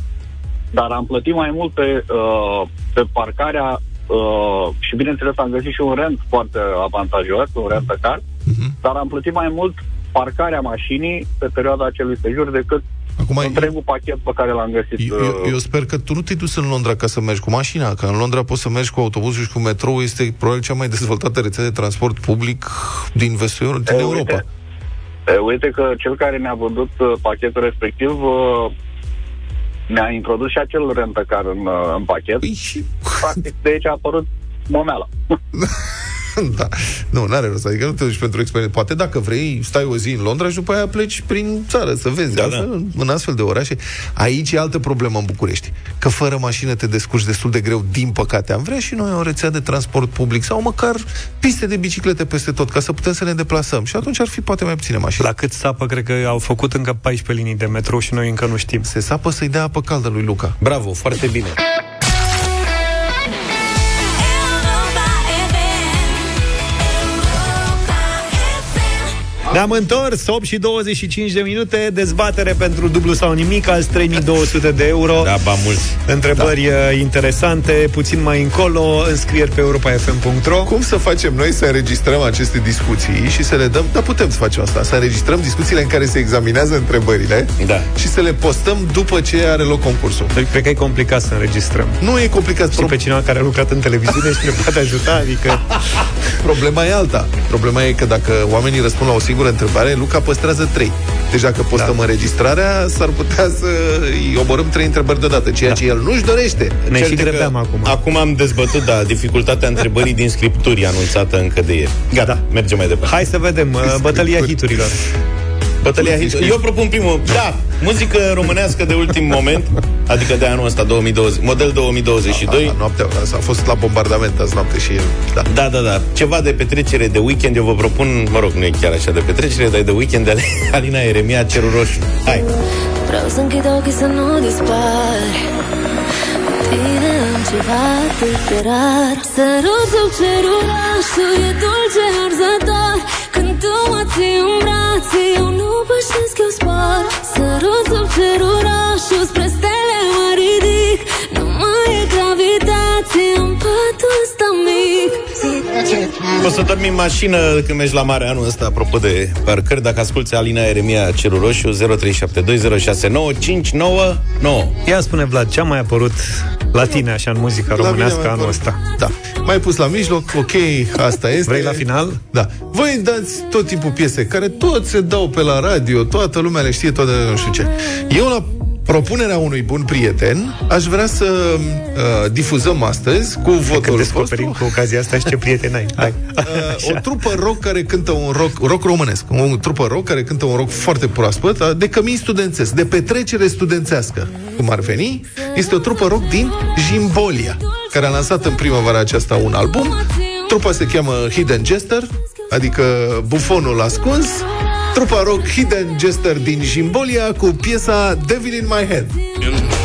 Dar am plătit mai mult pe, uh, pe parcarea uh, și bineînțeles am găsit și un rent foarte avantajos, un rent car, Mhm. dar am plătit mai mult parcarea mașinii pe perioada acelui sejur decât Acum, întregul pachet pe care l-am găsit. Eu, uh, eu sper că tu nu te-ai dus în Londra ca să mergi cu mașina, că în Londra poți să mergi cu autobuzul și cu metrou, este probabil cea mai dezvoltată rețea de transport public din vestul din E, Europa. Uite, e, uite că cel care ne-a vândut uh, pachetul respectiv uh, mi-a introdus și acel rentacar în, uh, în pachet. Păi și... Practic, de aici a apărut momeala. [LAUGHS] [LAUGHS] da. Nu, n-are rost. Adică nu te duci pentru experiență. Poate dacă vrei, stai o zi în Londra și după aia pleci prin țară să vezi. Da, altfel, da. În astfel de orașe. Aici e altă problemă în București. Că fără mașină te descurci destul de greu, din păcate. Am vrea și noi o rețea de transport public sau măcar piste de biciclete peste tot, ca să putem să ne deplasăm. Și atunci ar fi poate mai puține mașini. La cât sapă, cred că au făcut încă 14 linii de metrou și noi încă nu știm. Se sapă să-i dea apă caldă lui Luca. Bravo, foarte bine. Ne-am întors, 8 și 25 de minute, dezbatere pentru dublu sau nimic, alți 3200 de euro. Da, ba mulți. Întrebări da. interesante, puțin mai încolo, înscrieri pe europa.fm.ro. Cum să facem noi să înregistrăm aceste discuții și să le dăm, dar putem să facem asta, să înregistrăm discuțiile în care se examinează întrebările da. și să le postăm după ce are loc concursul. Cred că e complicat să înregistrăm. Nu e complicat. Și pe cineva care a lucrat în televiziune și ne poate ajuta, adică... [LAUGHS] Problema e alta. Problema e că dacă oamenii răspund la o singură întrebare, Luca păstrează trei. Deci dacă postăm da. înregistrarea, s-ar putea să îi omorâm trei întrebări deodată, ceea da. ce el nu-și dorește. Ne Cert și că grăbeam acum. Acum am dezbătut, da, dificultatea întrebării din scripturi anunțată încă de ieri. Gata, da. mergem mai departe. Hai să vedem, uh, bătălia hiturilor. Bătălia hiturilor. Eu propun primul, da, muzică românească de ultim moment, adică de anul ăsta 2020, model 2022. Da, da, noaptea, a fost la bombardament azi noapte și el. Da. da, da, da. Ceva de petrecere de weekend, eu vă propun, mă rog, nu e chiar așa de petrecere, dar e de weekend de [LAUGHS] Alina Eremia, Cerul Roșu. Hai! Vreau să închid ochii să nu dispar Tine am ceva atât de rar Sărutul cerurașul e dulce arzător Când tu mă ții în brațe Eu nu pășesc, eu spar. Sărutul cerurașul spre stele mă ridic O să dormi în mașină când mergi la mare anul ăsta, apropo de parcări, dacă asculti Alina Eremia Cerul Roșu, 0372069599. Ia spune, Vlad, ce a mai apărut la tine, așa, în muzica La românească mine mai anul apărut. ăsta? Da. Mai pus la mijloc, ok, asta este. Vrei la final? Da. Voi dați tot timpul piese care tot se dau pe la radio, toată lumea le știe, toată nu știu ce. Eu la propunerea unui bun prieten, aș vrea să uh, difuzăm astăzi cu votul Că descoperim cu ocazia asta și ce prieten ai. Hai. Uh, o trupă rock care cântă un rock, rock românesc, o trupă rock care cântă un rock foarte proaspăt, uh, de cămin studențesc, de petrecere studențească, cum ar veni. Este o trupă rock din Jimbolia, care a lansat în primăvara aceasta un album. Trupa se cheamă Hidden Jester, adică bufonul ascuns. Trupa rock Hidden Jester din Jimbolia cu piesa Devil in My Head. Then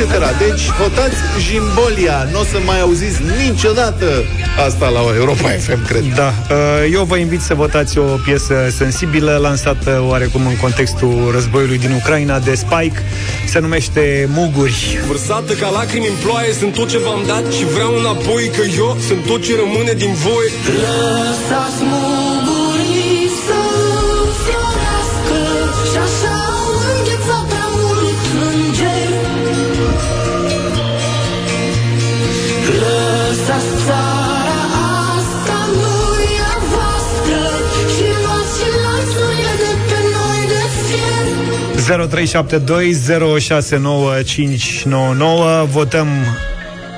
Deci, votați Jimbolia. Nu o să mai auziți niciodată asta la Europa FM, cred. Da, uh, eu vă invit să votați o piesă sensibilă, lansată oarecum în contextul războiului din Ucraina de Spike. Se numește Muguri. Vărsată ca lacrimi în ploaie Sunt tot ce v-am dat și vreau înapoi Că eu sunt tot ce rămâne din voi Lăsați mugurii 0372069599 Votăm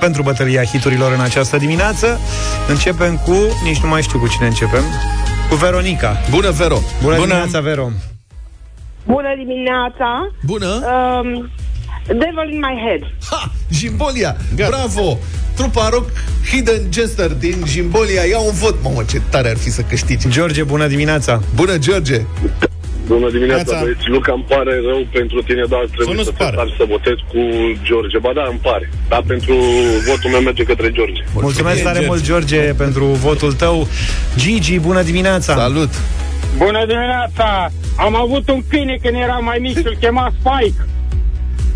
pentru bătălia hiturilor în această dimineață. Începem cu, nici nu mai știu cu cine începem, cu Veronica. Bună, Vero! Bună, Bună. dimineața, Vero! Bună dimineața! Bună! Um, Devil in my head. Ha! Jimbolia, bravo! Trupa rock Hidden Jester din Jimbolia ia un vot. Mamă, ce tare ar fi să câștigi. George, bună dimineața! Bună, George! Bună dimineața, Neața. băieți. Luca, îmi pare rău pentru tine, dar trebuie nu-ți să te pare. sari să votez cu George. Ba da, îmi pare. Dar pentru votul meu merge către George. Mulțumesc tare mult, George, pentru votul tău. Gigi, bună dimineața! Salut! Bună dimineața! Am avut un câine când eram mai mic și îl chema Spike.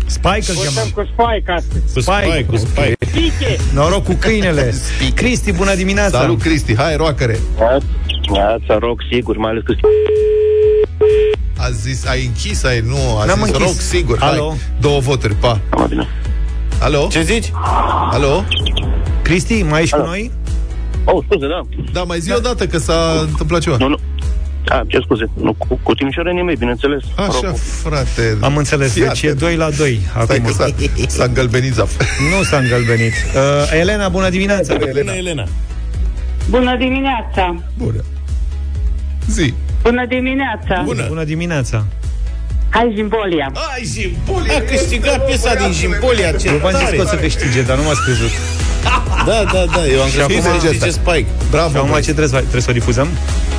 Spike îl Votăm cheamă. cu Spike astăzi. Cu Spike, cu Spike. Spike! Noroc cu câinele. [LAUGHS] Cristi, bună dimineața! Salut, Cristi! Hai, roacăre! Ața rog, sigur, mai ales că A zis, ai închis, ai, nu, a N-am zis închis. rock, sigur. Alo? Hai, două voturi, pa. bine. Alo? Ce zici? Alo? Cristi, mai ești cu noi? Oh, scuze, da. Da, mai zi o dată că s-a întâmplat ceva. Nu, nu. A, ce scuze. Nu, cu, cu Timișoara mei, bineînțeles. Așa, frate. Am înțeles, Fii deci e atent. 2 la 2 Stai acum. că s-a, s-a îngălbenit zaf. Nu s-a îngălbenit. Uh, Elena, bună dimineața! Bună, Elena. Bună dimineața! Bună. Zi. Bună dimineața! Bună, bună dimineața! Hai Jimbolia! Ai, Jimbolia! A câștigat piesa din Jimbolia, ce Eu v-am zis tare! că o să câștige, dar nu m-ați crezut. Da, da, da, eu am crezut acum- că zice Spike. Bravo, Și acum băi. ce trebuie să, fac? trebuie să o difuzăm?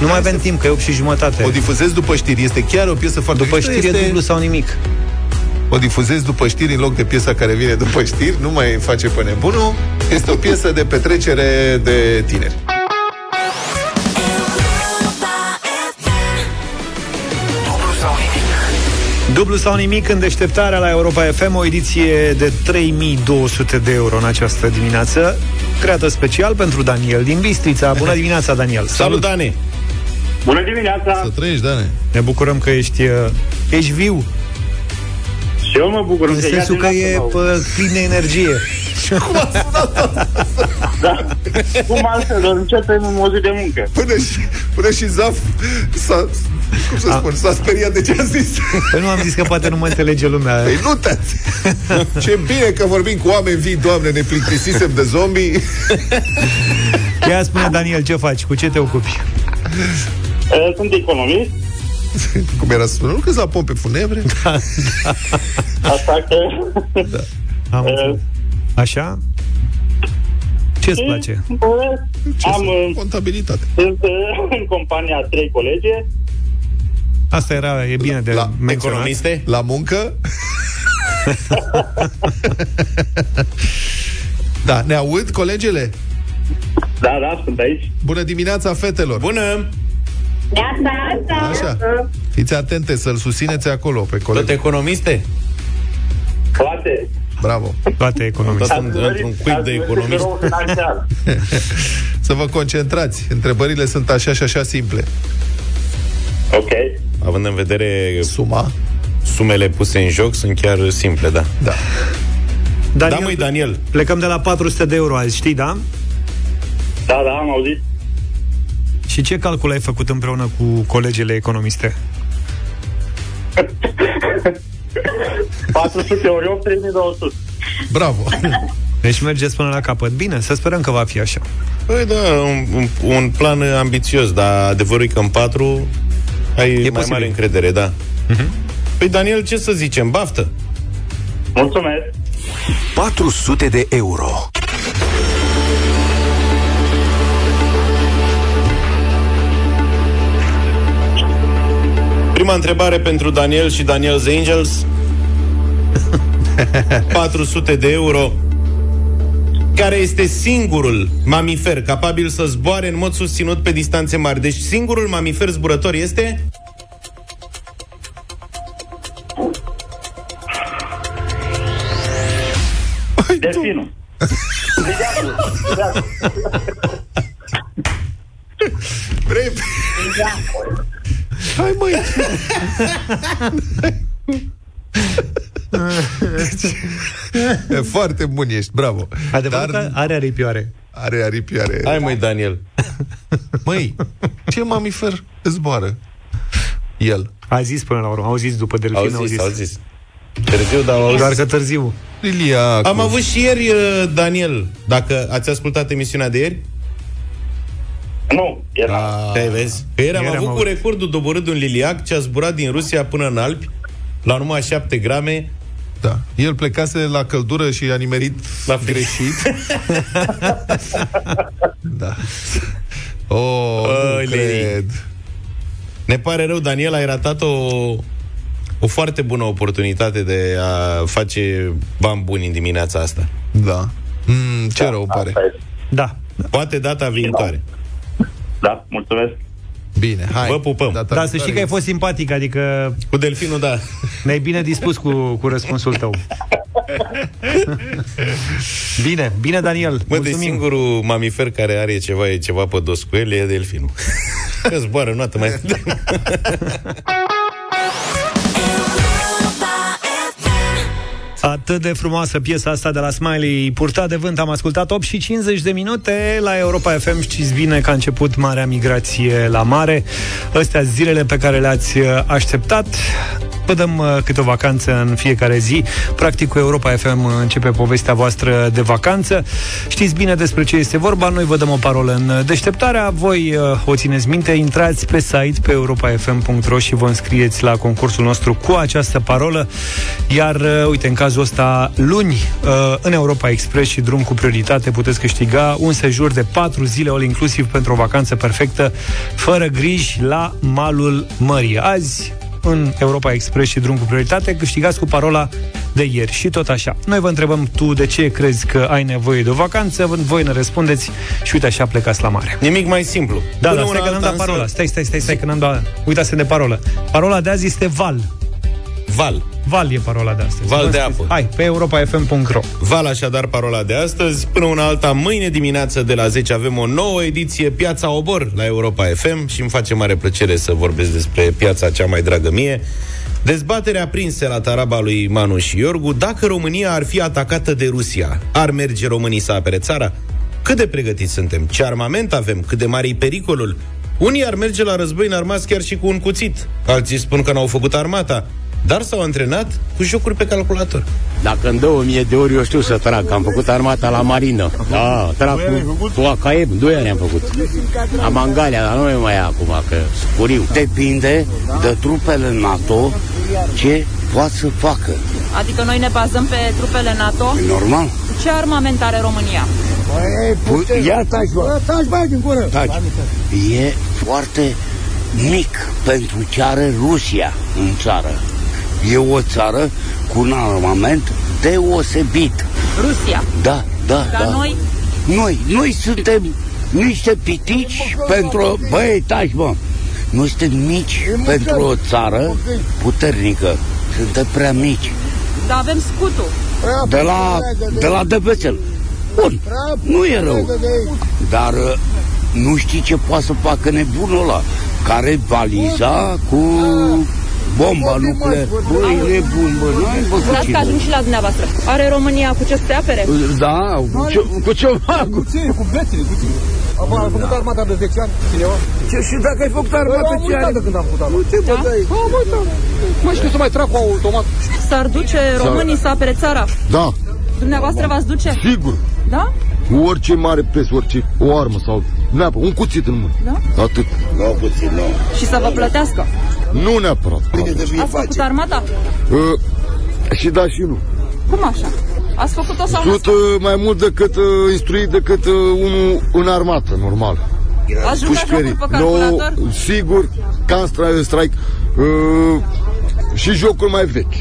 Nu mai avem timp, că e 8 și jumătate. O difuzezi după știri. Este chiar o piesă foarte După mișto, știri e este... dublu sau nimic. O difuzezi după știri în loc de piesa care vine după știri. Nu mai face pe nebunul. Este o piesă de petrecere de tineri. Dublu sau nimic în deșteptarea la Europa FM, o ediție de 3200 de euro în această dimineață, creată special pentru Daniel din Bistrița. Bună dimineața, Daniel! Salut, Dane! Bună dimineața! Să trăiești, Dane. Ne bucurăm că ești, uh, ești viu, Și eu mă bucur. în că sensul ia că din e asta, mă. pe plin de energie. [LAUGHS] Da. Cum altfel, doar începem o zi de muncă. Până și, până și Zaf s-a, cum să spun, s-a speriat de ce a zis. Păi nu am zis că poate nu mă înțelege lumea. Păi nu te Ce bine că vorbim cu oameni vii, Doamne, ne plictisisem de zombie. Ia spune, Daniel, ce faci? Cu ce te ocupi? Uh, Sunt economist, [LAUGHS] Cum era să spun? Nu că la pompe funebre? [LAUGHS] așa că... Am Uh, înțeles. Așa? Ce-ți place? uh, Am, uh, Contabilitate. sunt uh, în compania trei colege. Asta era, e bine de La menționat. Economiste? La muncă? [LAUGHS] da, ne aud colegele? Da, da, sunt aici. Bună dimineața, fetelor! Bună! Așa. Fiți atente să-l susțineți acolo pe coleg. Tot economiste? Toate. Bravo. Toate economiste. Tot în- într-un cuib de economist. [LAUGHS] Să vă concentrați. Întrebările sunt așa și așa simple. Ok. Având în vedere Suma? sumele puse în joc, sunt chiar simple, da. Da. Daniel, Da, măi, Daniel. Plecăm de la 400 de euro azi, știi, da? Da, da, am auzit. Și ce calcul ai făcut împreună cu colegele economiste? [LAUGHS] 400 ori 8, 3200. Bravo. [LAUGHS] Deci mergeți până la capăt. Bine, să sperăm că va fi așa. Păi da, un, un, un plan ambițios, dar adevărul e că în patru ai mai posibil. mare încredere, da. Păi Daniel, ce să zicem? Baftă! Mulțumesc. 400 de euro. Prima întrebare pentru Daniel și Daniel's Angels. [LAUGHS] 400 de euro. Care este singurul mamifer capabil să zboare în mod susținut pe distanțe mari? Deci singurul mamifer zburător este... Delfinul. [LAUGHS] Vrei? Hai, măi! e foarte bun ești, bravo. Adevărat Dar că are aripioare. are aripioare. Hai măi, Daniel. Măi, ce mamifer zboară? El. A zis până la urmă, au zis după delfin, Au zis, au zis. Târziu, dar au Doar zis. că târziu. Lilia. Am avut și ieri, uh, Daniel, dacă ați ascultat emisiunea de ieri, Nu, era. Te vezi? Că ieri am Ieri am avut cu auzit. recordul doborât de un liliac ce a zburat din Rusia până în Alpi la numai 7 grame Da. El plecase la căldură și a nimerit la greșit. [LAUGHS] da. Oh, Oi, nu Leni. cred. Ne pare rău, Daniel, ai ratat o, o foarte bună oportunitate de a face bani buni în dimineața asta. Da. Mm, ce da, rău pare. Da. Poate data viitoare. Da, mulțumesc. Bine, hai. Vă pupăm. Data Da, să știi că ai fost simpatic, adică Cu delfinul, da. ne-ai bine dispus cu, cu răspunsul tău. [LAUGHS] Bine, bine, Daniel. Mă, de Mulțumim. singurul mamifer care are ceva, e ceva pe dos cu el, e delfinul. [LAUGHS] Că zboară noată mai... [LAUGHS] Atât de frumoasă piesa asta de la Smiley, purtat de vânt, am ascultat 8 și 50 de minute la Europa FM. Știți bine că a început marea migrație la mare. Astea zilele pe care le-ați uh, așteptat. Vă dăm uh, câte o vacanță în fiecare zi. Practic cu Europa FM începe povestea voastră de vacanță. Știți bine despre ce este vorba. Noi vă dăm o parolă în deșteptarea. Voi uh, o țineți minte. Intrați pe site pe europafm.ro și vă înscrieți la concursul nostru cu această parolă. Iar, uh, uite, în cazul ăsta, luni, uh, în Europa Express și drum cu prioritate, puteți câștiga un sejur de 4 zile all inclusiv pentru o vacanță perfectă, fără griji, la malul mării. Azi, în Europa Express și drum cu prioritate, câștigați cu parola de ieri. Și tot așa. Noi vă întrebăm tu de ce crezi că ai nevoie de o vacanță, voi ne răspundeți și uite așa plecați la mare. Nimic mai simplu. Da, Până da, stai una că n-am alta dat parola. însă- Stai, stai, stai, stai, că n-am dat... Uitați de parolă. Parola de azi este val. Val. Val e parola de astăzi. Val Vă de înscrieți. apă. Hai, pe europafm.ro Val așadar parola de astăzi. Până una alta, mâine dimineață de la 10 avem o nouă ediție Piața Obor la Europa FM și îmi face mare plăcere să vorbesc despre piața cea mai dragă mie. Dezbaterea aprinse la taraba lui Manu și Iorgu, dacă România ar fi atacată de Rusia, ar merge românii să apere țara? Cât de pregătiți suntem? Ce armament avem? Cât de mare e pericolul? Unii ar merge la război înarmați chiar și cu un cuțit. Alții spun că n-au făcut armata, dar s-au antrenat cu jocuri pe calculator. Dacă îmi dă o mie de ori, eu știu să trag. Am făcut armata la marină. Da, trag cu, cu AKM. Doi ani am făcut. Am Angalia, dar nu e mai e acum, că scuriu. Depinde de trupele NATO ce poate să facă. Adică noi ne bazăm pe trupele NATO. Normal. Ce armament are România? Pu- Ia taci, bă. Taci, băi, din gură. Taci. E foarte mic pentru ce are Rusia în țară. E o țară cu un armament deosebit. Rusia. Da, da, Dar da. noi? Noi, noi suntem niște pitici pentru... Băi, taci, mă! Noi suntem mici pentru o țară puternică. Suntem prea mici. Dar avem scutul. De la, de la Debățel. Bun, nu e rău. Dar uh, nu știi ce poate să facă nebunul ăla. Care valiza cu bomba nucleară. Băi, nebun, bă, nu ai văzut Stați ce că ajung și la dumneavoastră. Are România cu ce să se apere? Da, cu, ce, cu ceva. Cu... Ce, cu bețele, cu ce? Am am făcut armata de 10 ani, cineva? Ce, și dacă ai făcut armata, Am ce uitat ai? de când am făcut armata. Ce, bă, Da? dai? Am uitat. Mă, știu să mai trag cu automat. S-ar duce românii să apere țara? Da, Dumneavoastră v-ați duce? sigur. Da? Cu orice mare preț, orice, o armă sau neapărat, un cuțit în mână. Da? Atât. Nu, puțin, nu. Și să vă plătească. Nu neapărat. Ați făcut armata? Uh, și da și nu. Cum așa? Ați făcut-o sau nu? Sunt uh, mai mult decât uh, instruit decât uh, unul în armată, normal. Ați jucat jocuri pe calculator? No, sigur, Counter Strike uh, și jocuri mai vechi.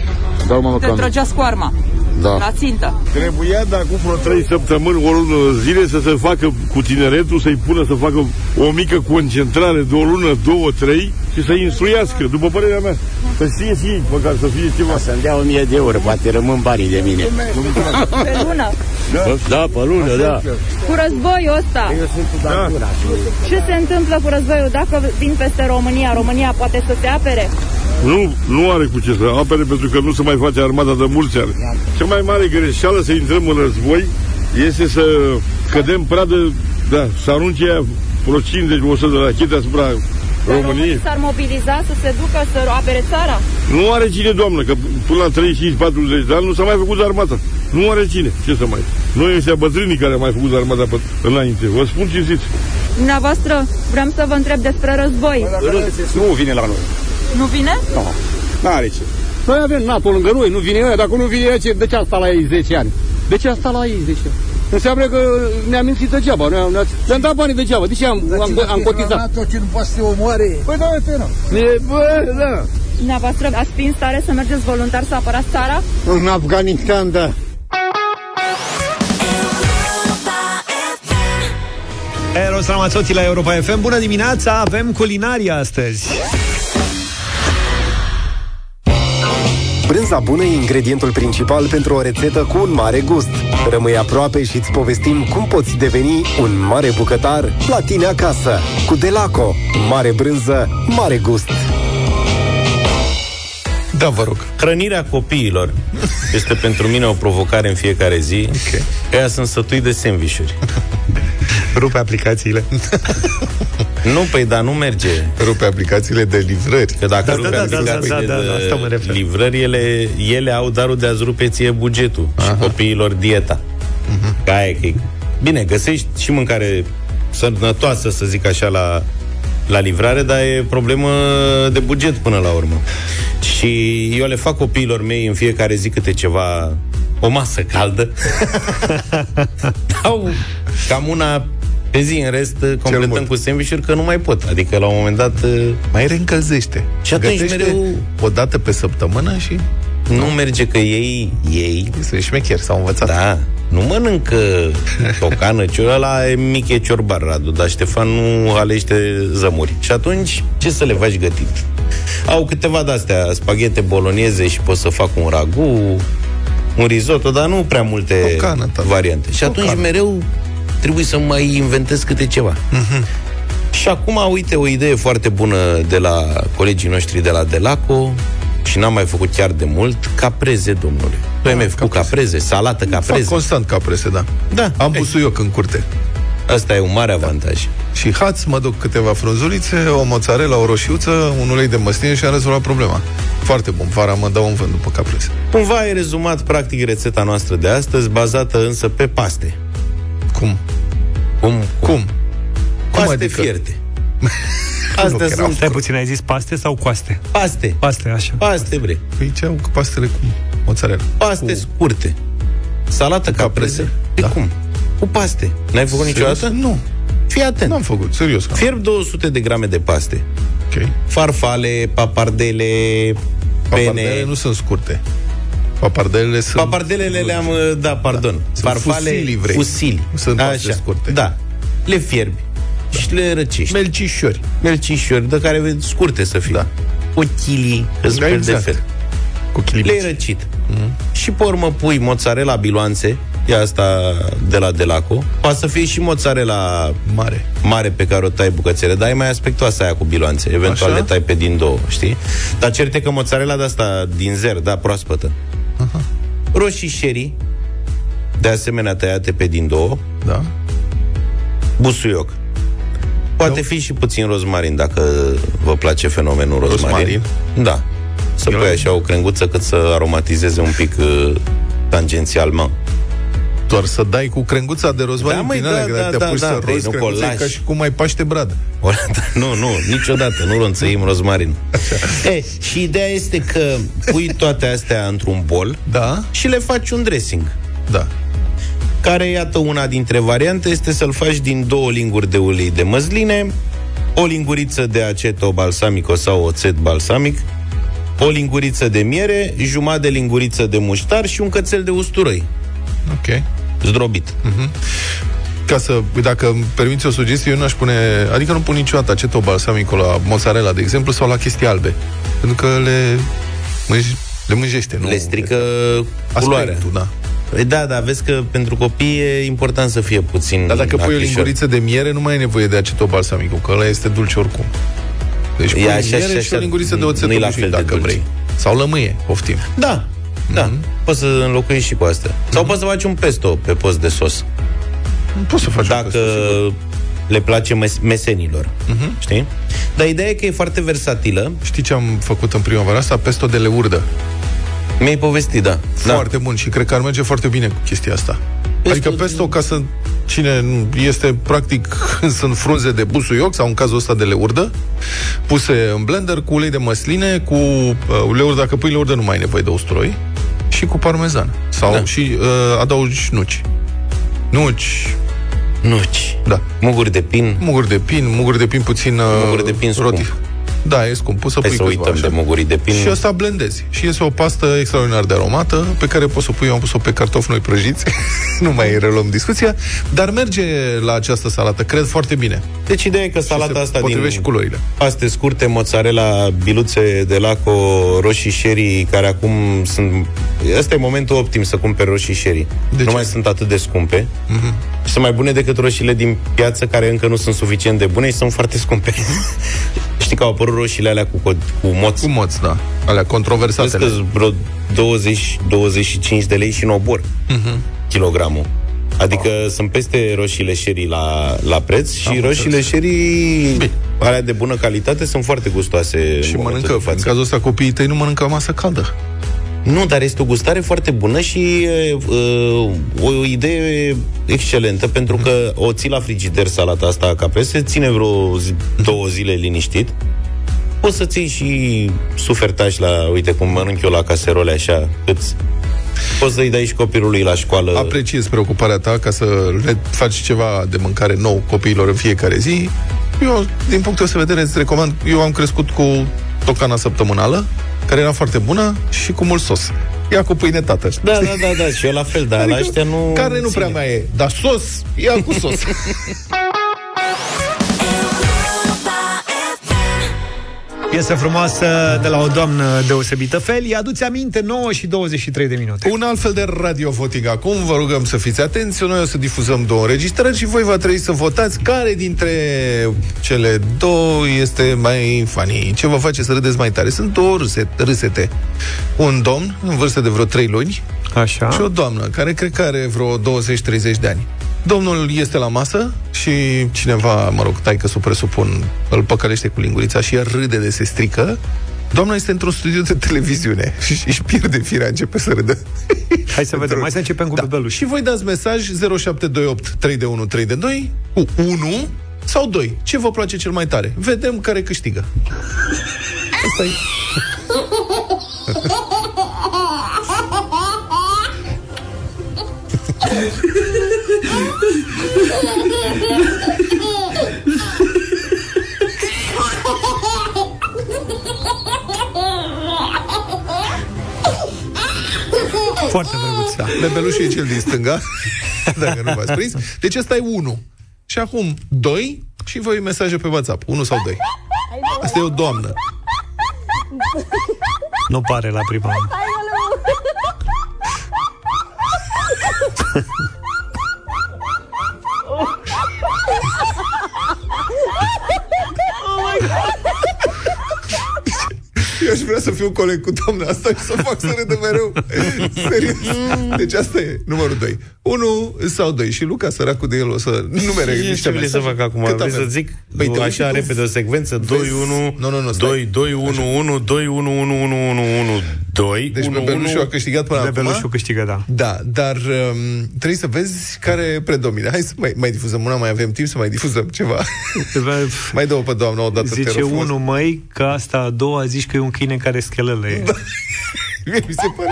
Dar mă Te cam. trăgeați cu arma. Da. La țintă. Trebuia de acum vreo trei săptămâni, o lună zile să se facă cu tineretul, să-i pună să facă o mică concentrare de o lună, două, trei și să-i instruiască, după părerea mea. Să știe și ei, măcar să fie ceva. Să-mi dea o mie de euro, poate rămân banii de mine. Pe lună. Da, pe lună, da. Cu războiul ăsta. Da. Ce se întâmplă cu războiul? Dacă vin peste România, România poate să se apere? Nu, nu are cu ce să apere pentru că nu se mai face armata de mulți ani. Cea mai mare greșeală să intrăm în război este să cădem pradă, da, să arunce ea vreo 50-100 de rachete asupra Dar României. românii s-ar mobiliza să se ducă să apere țara? Nu are cine, doamnă, că până la 35-40 de ani nu s-a mai făcut armata. Nu are cine. Ce să mai... Noi ăștia bătrânii care au mai făcut armata pe, înainte. Vă spun cinstit. Dumneavoastră, vreau să vă întreb despre război. Nu vine la noi. Nu vine? Nu. N-are ce. Noi avem NATO lângă noi, nu vine ăia, dacă nu vine ăia, ce- de ce a stat la ei 10 ani? De ce a stat la ei 10 ani? Înseamnă că ne-am mințit degeaba, noi am, ne-am dat banii degeaba, de ce am, am, am cotizat? ce nu poate să te omoare. Păi da, este, nu. E, bă, da. Dumneavoastră ați fi în stare să mergeți voluntar să apărați țara? În Afganistan, da. Eros Ramazzotti la Europa FM. Bună dimineața, avem culinaria astăzi. Brânza bună e ingredientul principal pentru o rețetă cu un mare gust. Rămâi aproape și îți povestim cum poți deveni un mare bucătar la tine acasă. Cu Delaco, mare brânză, mare gust. Da, vă rog. Hrănirea copiilor este pentru mine o provocare în fiecare zi. Okay. Ea sunt sătui de sandvișuri. Rupe aplicațiile. [LAUGHS] Nu, păi, dar nu merge. Rupe aplicațiile de livrări. Că dacă Da, rupe da, da, da, aplicațiile da, da, da, asta mă de refer. livrări, ele, ele au darul de a-ți rupe ție bugetul Aha. și copiilor dieta. Mhm. Uh-huh. Ca aia, că e- Bine, găsești și mâncare sănătoasă, să zic așa, la, la livrare, dar e problemă de buget până la urmă. Și eu le fac copiilor mei în fiecare zi câte ceva, o masă caldă. [LAUGHS] Dau cam una pe zi, în rest completăm cu sandvișuri că nu mai pot. Adică la un moment dat... Mai reîncălzește. Și atunci Gătește mereu... o dată pe săptămână și... Nu merge că ei, ei... Sunt șmecheri, s-au învățat. Da, nu mănâncă [LAUGHS] tocană, ce ăla e mic e ciorbar, Radu, dar Ștefan nu alește zămuri. Și atunci, ce să le faci gătit? Au câteva de-astea, spaghete bolonieze și pot să fac un ragu, un risotto, dar nu prea multe Tocană, tata. variante. Și atunci Tocană. mereu trebuie să mai inventez câte ceva. Și acum, uite, o idee foarte bună de la colegii noștri de la Delaco și n-am mai făcut chiar de mult, capreze, domnule. Tu ai mai făcut capreze, salată Fac capreze. constant caprese, da. Da. Am busuioc în curte. Asta e un mare avantaj. Și haț, mă duc câteva frunzulițe, o mozzarella, o roșiuță, un ulei de măsline și am rezolvat problema. Foarte bun. Vara mă dau un vânt după caprese. Cumva ai rezumat practic rețeta noastră de astăzi, bazată însă pe paste. Cum? Cum? Cum? Paste adică? fierte. [LAUGHS] Nu, Astea că erau- sunt Stai puțin, ai zis paste sau coaste? paste. Paste, așa. Paste, bre. Păi ce au cu pastele cu mozzarella? Paste scurte. Salată caprese. De Da. cum? Cu paste. N-ai făcut Serios? niciodată? Nu. Fii atent. N-am făcut, serios. că n-am. Fierb 200 de grame de paste. Ok. Farfale, papardele, Papardele pene. nu sunt scurte. Papardelele sunt... Papardelele le-am, da, pardon. Sunt fusili, vrei. fusili. Nu sunt paste scurte. Da. Le fierbi și le răcești. Melcișori. Melcișori, de care vezi scurte să fie. Da. Ochilii, că sunt Da, fel de exact. fel. Cu Le-ai chilipici. răcit. Și pe urmă pui mozzarella biloanțe, e asta de la Delaco. Poate să fie și mozzarella Mare. mare pe care o tai bucățele, dar e mai aspectoasă aia cu biloanțe. Eventual Așa? le tai pe din două, știi? Dar certe că mozzarella de asta din zer, da, proaspătă. Roșii sherry, de asemenea tăiate pe din două, Da. busuioc. Poate fi și puțin rozmarin, dacă vă place fenomenul rozmarin. Rozmarin? Da. Să pui așa o crenguță cât să aromatizeze un pic uh, tangențial, mă. Doar să dai cu crenguța de rozmarin Da, măi, din alea, da, că dacă da, te apuci da, să păi, rozi nu crenguța, e colași. ca și cum mai paște bradă. O, da, [LAUGHS] nu, nu, niciodată, nu ronțăim rozmarin. [LAUGHS] E, și ideea este că pui toate astea într-un bol Da? și le faci un dressing. Da. Care, iată, una dintre variante este să-l faci din două linguri de ulei de măsline, o linguriță de aceto balsamico sau oțet balsamic, o linguriță de miere, jumătate de linguriță de muștar și un cățel de usturoi, Ok. Zdrobit. Ca să, dacă îmi permiți o sugestie, eu n-aș pune, adică nu pun niciodată aceto balsamico la mozzarella, de exemplu, sau la chestii albe. Pentru că le, mânj, le mânjește, nu? Le strică culoarea. Aspectul, da. Păi da, da, vezi că pentru copii e important să fie puțin Dar dacă pui o achișor. linguriță de miere, nu mai ai nevoie de aceto balsamico, că ăla este dulce oricum. Deci pui E așa, miere așa, și o așa. linguriță de oțet Nu-i la obișnuit, fel de dacă dulce. vrei. Sau lămâie, poftim. Da, da, poți să înlocuiești și cu asta. Sau poți să faci un pesto pe post de sos. Poți să faci un Dacă pesto, sigur. le place mes- mesenilor, știi? Dar ideea e că e foarte versatilă. Știi ce am făcut în primăvara asta? Pesto de leurdă. Mi-ai povestit, da. Foarte bun și cred că ar merge foarte bine cu chestia asta. Pesto adică de- pesto, ca să Cine nu- este, practic, [LAUGHS] sunt frunze de busuioc sau în cazul ăsta de leurdă, puse în blender cu ulei de măsline, cu uh, leurdă, dacă pui leurdă nu mai ai nevoie de usturoi, și cu parmezan. Sau da. și uh, adaugi nuci. Nuci. Nuci. Da. Muguri de pin. Muguri de pin, muguri de pin puțin uh, Muguri de pin roti. Scump. Da, e scump. Poți să Hai pui să câțiva uităm așa. de mugurii de pin. Și asta blendezi. Și iese o pastă extraordinar de aromată, pe care poți să o pui, eu am pus-o pe cartofi noi prăjiți, [LAUGHS] nu mai reluăm discuția, dar merge la această salată, cred foarte bine. Deci ideea e că salata asta din potrivește și culorile. paste scurte, mozzarella, biluțe de laco, roșii sherry, care acum sunt... Ăsta e momentul optim să cumperi roșii sherry. De nu ce? mai sunt atât de scumpe. Mhm. Și sunt mai bune decât roșiile din piață, care încă nu sunt suficient de bune și sunt foarte scumpe. [LAUGHS] Știi că au apărut roșiile alea cu, cod- cu moț. Cu moț, da. Alea controversate. Vezi că vreo 20-25 de lei și în obor Mhm. kilogramul. Adică sunt peste roșiile sherry la, la preț și Am roșiile sherry alea de bună calitate sunt foarte gustoase Și în momentul mănâncă, de în față. cazul ăsta copiii tăi nu mănâncă masă caldă. Nu, dar este o gustare foarte bună și uh, o, o idee excelentă pentru că o ții la frigider salata asta capese, ține vreo zi, două zile liniștit. Poți să ții și sufertaș la, uite cum mănânc eu la caserole așa, câți. Poți să-i dai și copilului la școală. Apreciez preocuparea ta ca să le faci ceva de mâncare nou copiilor în fiecare zi. Eu, din punctul ăsta de vedere, îți recomand, eu am crescut cu tocana săptămânală, care era foarte bună și cu mult sos. Ia cu pâine tată. Da, da, da, da, și eu la fel, dar la ăștia nu... Carne nu ține. prea mai e, dar sos, ia cu sos. [LAUGHS] Piesă frumoasă de la o doamnă deosebită. Feli, aduți aminte, 9 și 23 de minute. Un alt fel de radio voting acum, vă rugăm să fiți atenți. Noi o să difuzăm două înregistrări și voi va trebui să votați care dintre cele două este mai funny. Ce vă face să râdeți mai tare? Sunt două râse, râsete. Un domn în vârstă de vreo 3 luni Așa. și o doamnă care cred că are vreo 20-30 de ani. Domnul este la masă și cineva, mă rog, taică să presupun, îl păcălește cu lingurița și el râde de se strică. Doamna este într-un studio de televiziune [LAUGHS] și își pierde firea, începe să râdă. [LAUGHS] Hai să vedem, hai să începem cu da. bebeluș. Și voi dați mesaj 0728 3 de 1 3 de 2 cu 1 sau 2. Ce vă place cel mai tare? Vedem care câștigă. Asta e. [LAUGHS] Foarte drăguț. Da. Bebelușul e cel din stânga, [LAUGHS] dacă nu v-ați prins. Deci ăsta e 1. Și acum 2 și voi mesaje pe WhatsApp. 1 sau 2. Asta e o doamnă. Nu pare la prima. [LAUGHS] [LAUGHS] my God! Eu aș vrea să fiu coleg cu doamna asta și să fac să râdă mereu. Serios. Deci asta e numărul 2. 1 sau 2. Și Luca, săracul de el, o să numere Ce niște vrei să mesaje. fac acum? Cât Vrei avem? să zic? Păi te uiți așa și tu. repede o secvență 2 Vezi? 1 Nu, nu, nu, stai. 2 2 1 1 2 1 1 1 1 1 2 Deci bebelușul a câștigat până Bebelușul acum. câștigă, da. Da, dar um, trebuie să vezi care predomină. Hai să mai, mai difuzăm una, mai avem timp să mai difuzăm ceva. [LAUGHS] mai dă-o pe doamna o dată, te Zice rog frumos. unul, măi, că asta a doua zici că e un câine care schelele. Da. [LAUGHS] Mi se pare.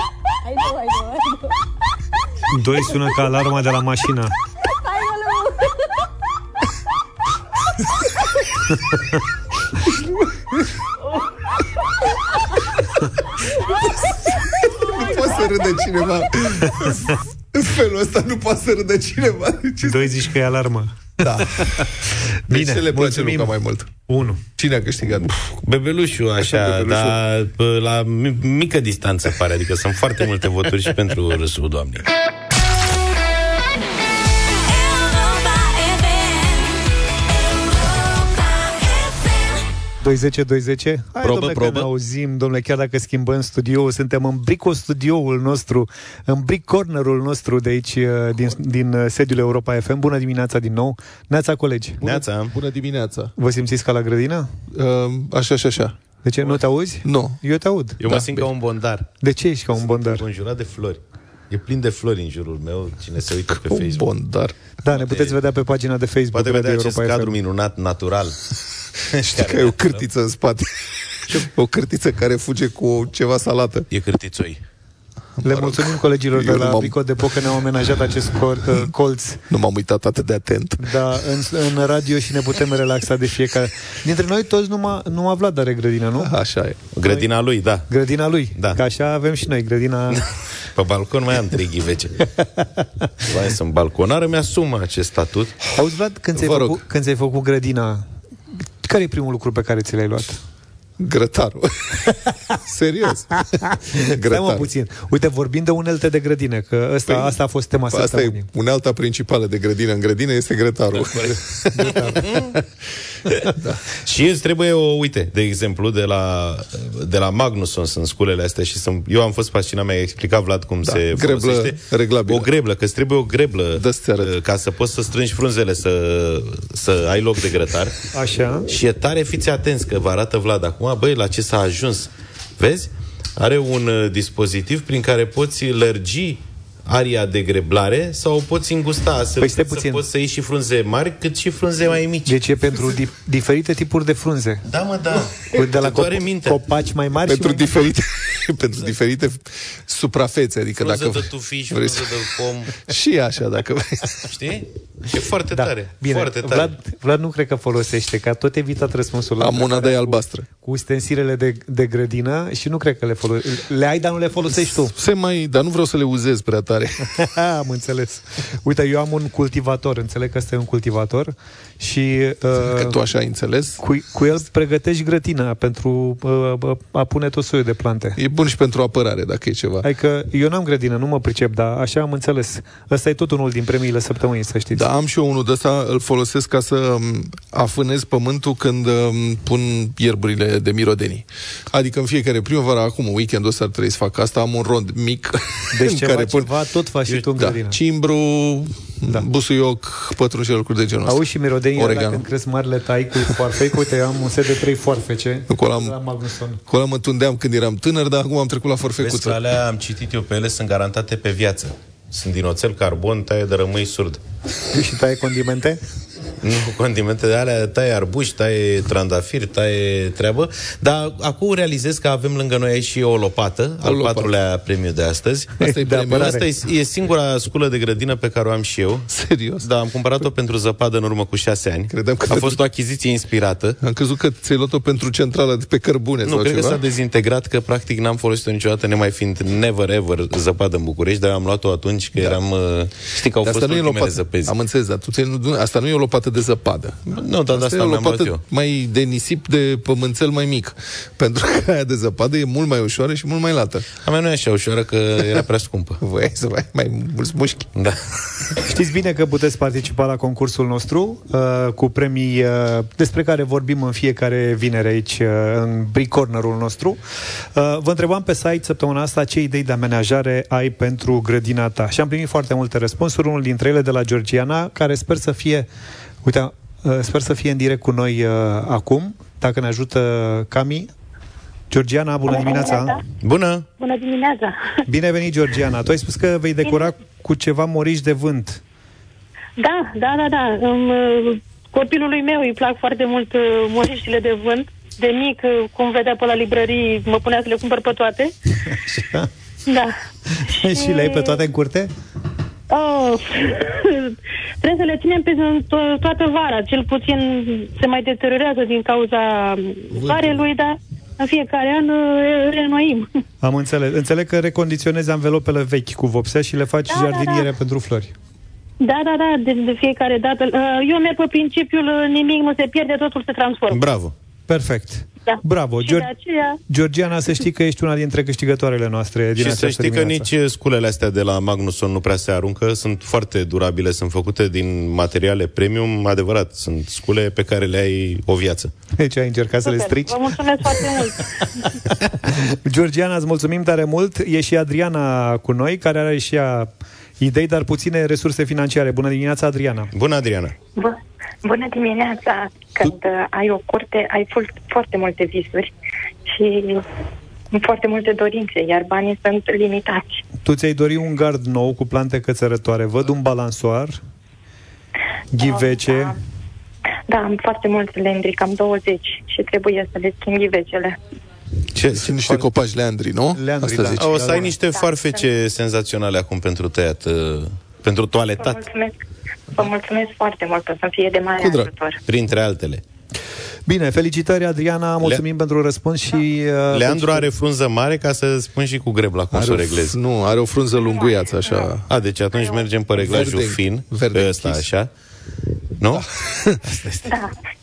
Doi sună ca alarma de la mașină. nu poate să râdă cineva. În felul ăsta nu poate să râdă cineva. Ce Doi zici că e alarmă. Da. Deci Bine, ce le place mulțumim. Luca mai mult? Unu. Cine a câștigat? Bebelușul, așa, Bebelușul. dar pă, la mi- mică distanță pare, adică sunt foarte multe voturi și pentru râsul doamnei. 20 20 Hai, Probă, domnule, probă. că ne auzim, domnule, chiar dacă schimbăm studioul, suntem în Brico studioul nostru, în Bric cornerul nostru de aici, uh, din, din uh, sediul Europa FM. Bună dimineața din nou. Neața, colegi. Neața. Bună dimineața. Vă simțiți ca la grădină? Uh, așa, așa, așa. De ce? Nu te auzi? Nu. Eu te aud. Eu mă simt ca un bondar. De ce ești ca un bondar? Conjurat de flori. E plin de flori în jurul meu, cine se uită pe Facebook. Bondar. Da, ne puteți vedea pe pagina de Facebook. Poate vedea Radio acest Europa cadru FM. minunat, natural. [LAUGHS] Știi că e o cârtiță în spate. [LAUGHS] o cârtiță care fuge cu ceva salată. E cârtițoi. Le mulțumim colegilor de Eu nu la m-am- Bricot Depo că ne-au amenajat acest col, [LAUGHS] uh, colț Nu m-am uitat atât de atent. da, în, în radio și ne putem relaxa de fiecare. Dintre noi toți numai, numai Vlad are grădină, nu? Așa e. Grădina lui, da. Grădina lui. Da. Că așa avem și noi, grădina... [LAUGHS] Pe balcon mai am trei ghivece. [LAUGHS] Vai, sunt balconară, mi-asumă acest statut. Auzi, Vlad, când ți-ai, Vă rog. făcut, când ți-ai făcut grădina, care e primul lucru pe care ți l-ai luat? Grătarul. [LAUGHS] Serios. Stai mă Grătar. puțin. Uite, vorbim de unelte de grădină, că ăsta, Păi, asta a fost tema Asta e săptămânii. unealta principală de grădină în grădină este grătarul. [LAUGHS] Și îți trebuie o, uite, de exemplu, de la, de la Magnusson sunt sculele astea și sunt, eu am fost fascinat, mi-a explicat Vlad cum Da, se greblă folosește. reglabilă. O greblă, că îți trebuie o greblă Dă-ți arăt. uh, ca să poți să strângi frunzele, să, să ai loc de grătar. Așa. Și e tare, fiți atenți că vă arată Vlad acum, băi, la ce s-a ajuns. Vezi? Are un uh, dispozitiv prin care poți lărgi aria de greblare sau o poți îngusta astfel Păi stai încât să puțin. poți să iei și frunze mari cât și frunze mai mici. Deci e pentru di- diferite tipuri de frunze. Da, mă, da. Uite, De la Te doare cop- mintea. copaci mai mari pentru și mai diferite [LAUGHS] pentru diferite suprafețe, adică Frunză dacă de tufiș, vrei frunză să- de pom. [LAUGHS] și așa dacă vrei. Știi? E foarte Da, tare. bine. Foarte tare. Vlad, Vlad nu cred că folosește, că a tot evitat răspunsul la Am una de întrebarea albastră. cu ustensilele de, de grădină și nu cred că le folosești. Le ai, dar nu le folosești tu. Se mai, dar nu vreau să le uzez prea tare. [LAUGHS] am înțeles. Uite, eu am un cultivator, înțeleg că ăsta e un cultivator și Că uh, tu așa ai înțeles. cu, cu el pregătești grătina pentru uh, a pune tot soiul de plante. E bun și pentru apărare, dacă e ceva. Adică eu n-am grădină, nu mă pricep, dar așa am înțeles. Ăsta e tot unul din premiile săptămânii, să știți. Da, am și eu unul de ăsta, îl folosesc ca să um, afânez pământul când um, pun ierburile de mirodenii. Adică în fiecare primăvară, acum, weekendul ăsta ar trebui să fac asta, am un rond mic Deci [LAUGHS] în ceva, care pun ceva tot faci și tu în da, grădină. cimbru, da. busuioc, pătrunjel, lucruri de genul ăsta. Auzi și mirodenii alea Oregano. când cresc mari le tai cu foarfei, că uite, eu am un set de trei foarfece Acolo am- la Magnusson. Cu ăla mă tundeam când eram tânăr, dar acum am trecut la Vezi că forfecuță. alea am citit eu pe ele, sunt garantate pe viață. Sunt din oțel carbon, taie de rămâi surd. Și taie condimente? Nu condimente de alea, taie arbuși, taie trandafiri, taie treabă. Dar acum realizez că avem lângă noi aici și o lopată, al lopată. patrulea premiu de astăzi. [LAUGHS] Asta e De premiul. apărare. Asta e, e singura sculă de grădină pe care o am și eu. Serios? Da, am cumpărat-o pentru zăpadă în urmă cu șase ani. Credeam că A te- fost o achiziție inspirată. Am crezut că ți-ai luat-o pentru centrala de pe cărbune Nu, sau cred ceva. că s-a dezintegrat, că practic n-am folosit-o niciodată, nemai fiind never ever zăpadă în București, dar eu am luat-o atunci că eram... uh, Știi că au Dar fost asta nu e ultimele lopată. zăpezi. Am înțeles, dar tu ți nu, asta nu e o lopată de zăpadă. Nu, dar de asta e o mi-am luat lopată eu. mai de nisip de pămânțel mai mic. [LAUGHS] Pentru că aia de zăpadă e mult mai ușoară și mult mai lată. A mea nu e așa ușoară, că era prea scumpă. [LAUGHS] Voiai să mai, mai mulți mușchi. Da. Știți bine că puteți participa la concursul nostru uh, cu premii uh, despre care vorbim în fiecare vinere aici uh, în Brick Corner-ul nostru. Uh, vă întrebam pe site săptămâna asta ce idei de amenajare ai pentru grădina ta și am primit foarte multe răspunsuri, unul dintre ele de la Georgiana, care sper să fie, uite, uh, sper să fie în direct cu noi uh, acum, dacă ne ajută Cami. Georgiana, bună dimineața! Bună! Bună dimineața! Bine venit, Georgiana! Tu ai spus că vei decora cu ceva moriși de vânt. Da, da, da, da. Um, uh, copilului meu îi plac foarte mult uh, moriștile de vânt. De mic, uh, cum vedea pe la librării, mă punea să le cumpăr pe toate. [LAUGHS] Da. și le ai pe toate în curte? Oh, [LAUGHS] trebuie să le ținem pe to- toată vara. Cel puțin se mai deteriorează din cauza soarelui, dar în fiecare an uh, renoim. [LAUGHS] Am înțeles. Înțeleg că recondiționezi anvelopele vechi cu vopsea și le faci Da, da, jardiniere da. pentru flori. Da, da, da, de, de fiecare dată. Uh, Eu merg pe principiul uh, nimic nu se pierde, totul se transformă. Bravo! Perfect. Da. Bravo. Și Geor- de aceea... Georgiana, să știi că ești una dintre câștigătoarele noastre din Și să această știi că dimineață. nici sculele astea de la Magnusson nu prea se aruncă, sunt foarte durabile, sunt făcute din materiale premium, adevărat, sunt scule pe care le ai o viață. Deci ai încercat să le Super, strici? Vă mulțumesc foarte mult. [LAUGHS] Georgiana, îți mulțumim tare mult. E și Adriana cu noi, care are și ea idei, dar puține resurse financiare. Bună dimineața, Adriana! Bună, Adriana! Bă, bună dimineața! Când uh, ai o curte, ai ful- foarte multe visuri și foarte multe dorințe, iar banii sunt limitați. Tu ți-ai dori un gard nou cu plante cățărătoare. Văd un balansoar, ghivece. Da. Da, am foarte mulți lendri, cam 20 și trebuie să le schimb ghivecele. Ce, Sunt niște copaci leandri, nu? Leandri, Asta da. zici. O să ai niște Da, farfece senzaționale acum pentru tăiat, uh, pentru Vă toaletat, mulțumesc, vă mulțumesc foarte mult, o să fie de mare Cu drag. ajutor. printre altele. Bine, felicitări, Adriana, mulțumim pentru răspuns și... Uh, Leandru are frunză mare ca să spun și cu greb la cum Are să o o, reglezi. nu, are o frunză lunguiață, așa. A, deci atunci mergem pe reglajul Verde- fin, verde pe ăsta închis. așa. Nu? Da. [LAUGHS]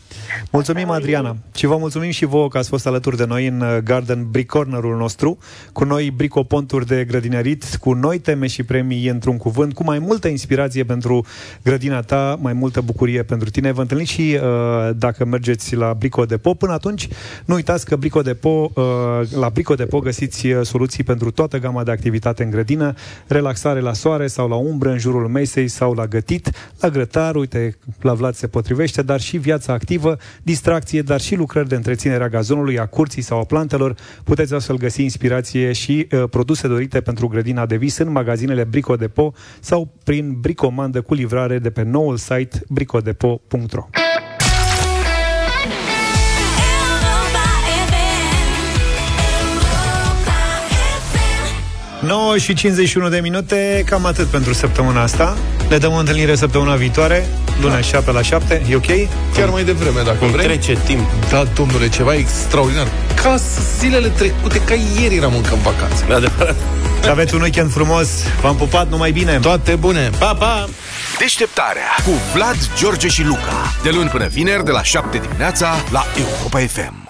Mulțumim, Adriana. Și vă mulțumim și vouă că ați fost alături de noi în uh, Garden Brick Corner-ul nostru, cu noi bricoponturi de grădinărit, cu noi teme și premii într-un cuvânt, cu mai multă inspirație pentru grădina ta, mai multă bucurie pentru tine. Vă întâlniți și uh, dacă mergeți la Brico Depo. Până atunci, nu uitați că Brico Depo, uh, la Brico Depo găsiți uh, soluții pentru toată gama de activitate în grădină, relaxare la soare sau la umbră în jurul mesei sau la gătit, la grătar, uite, la Vlad se potrivește, dar și viața activă, distracție, dar și lucrări de întreținere a gazonului, a curții sau a plantelor. Puteți astfel găsi inspirație și uh, produse dorite pentru grădina de vis în magazinele Brico Depo sau prin bricomandă cu livrare de pe noul site bricodepo.ro. 9 și 51 de minute, cam atât pentru săptămâna asta. Ne dăm o întâlnire săptămâna viitoare, luna 7 la 7, e ok? Chiar mai devreme, dacă Cum vrei. trece timp. Da, domnule, ceva extraordinar. Ca zilele trecute, ca ieri eram încă în vacanță. De adevărat. Să aveți un weekend frumos, v-am pupat, numai bine! Toate bune! Pa, pa! Deșteptarea cu Vlad, George și Luca. De luni până vineri, de la 7 dimineața, la Europa FM.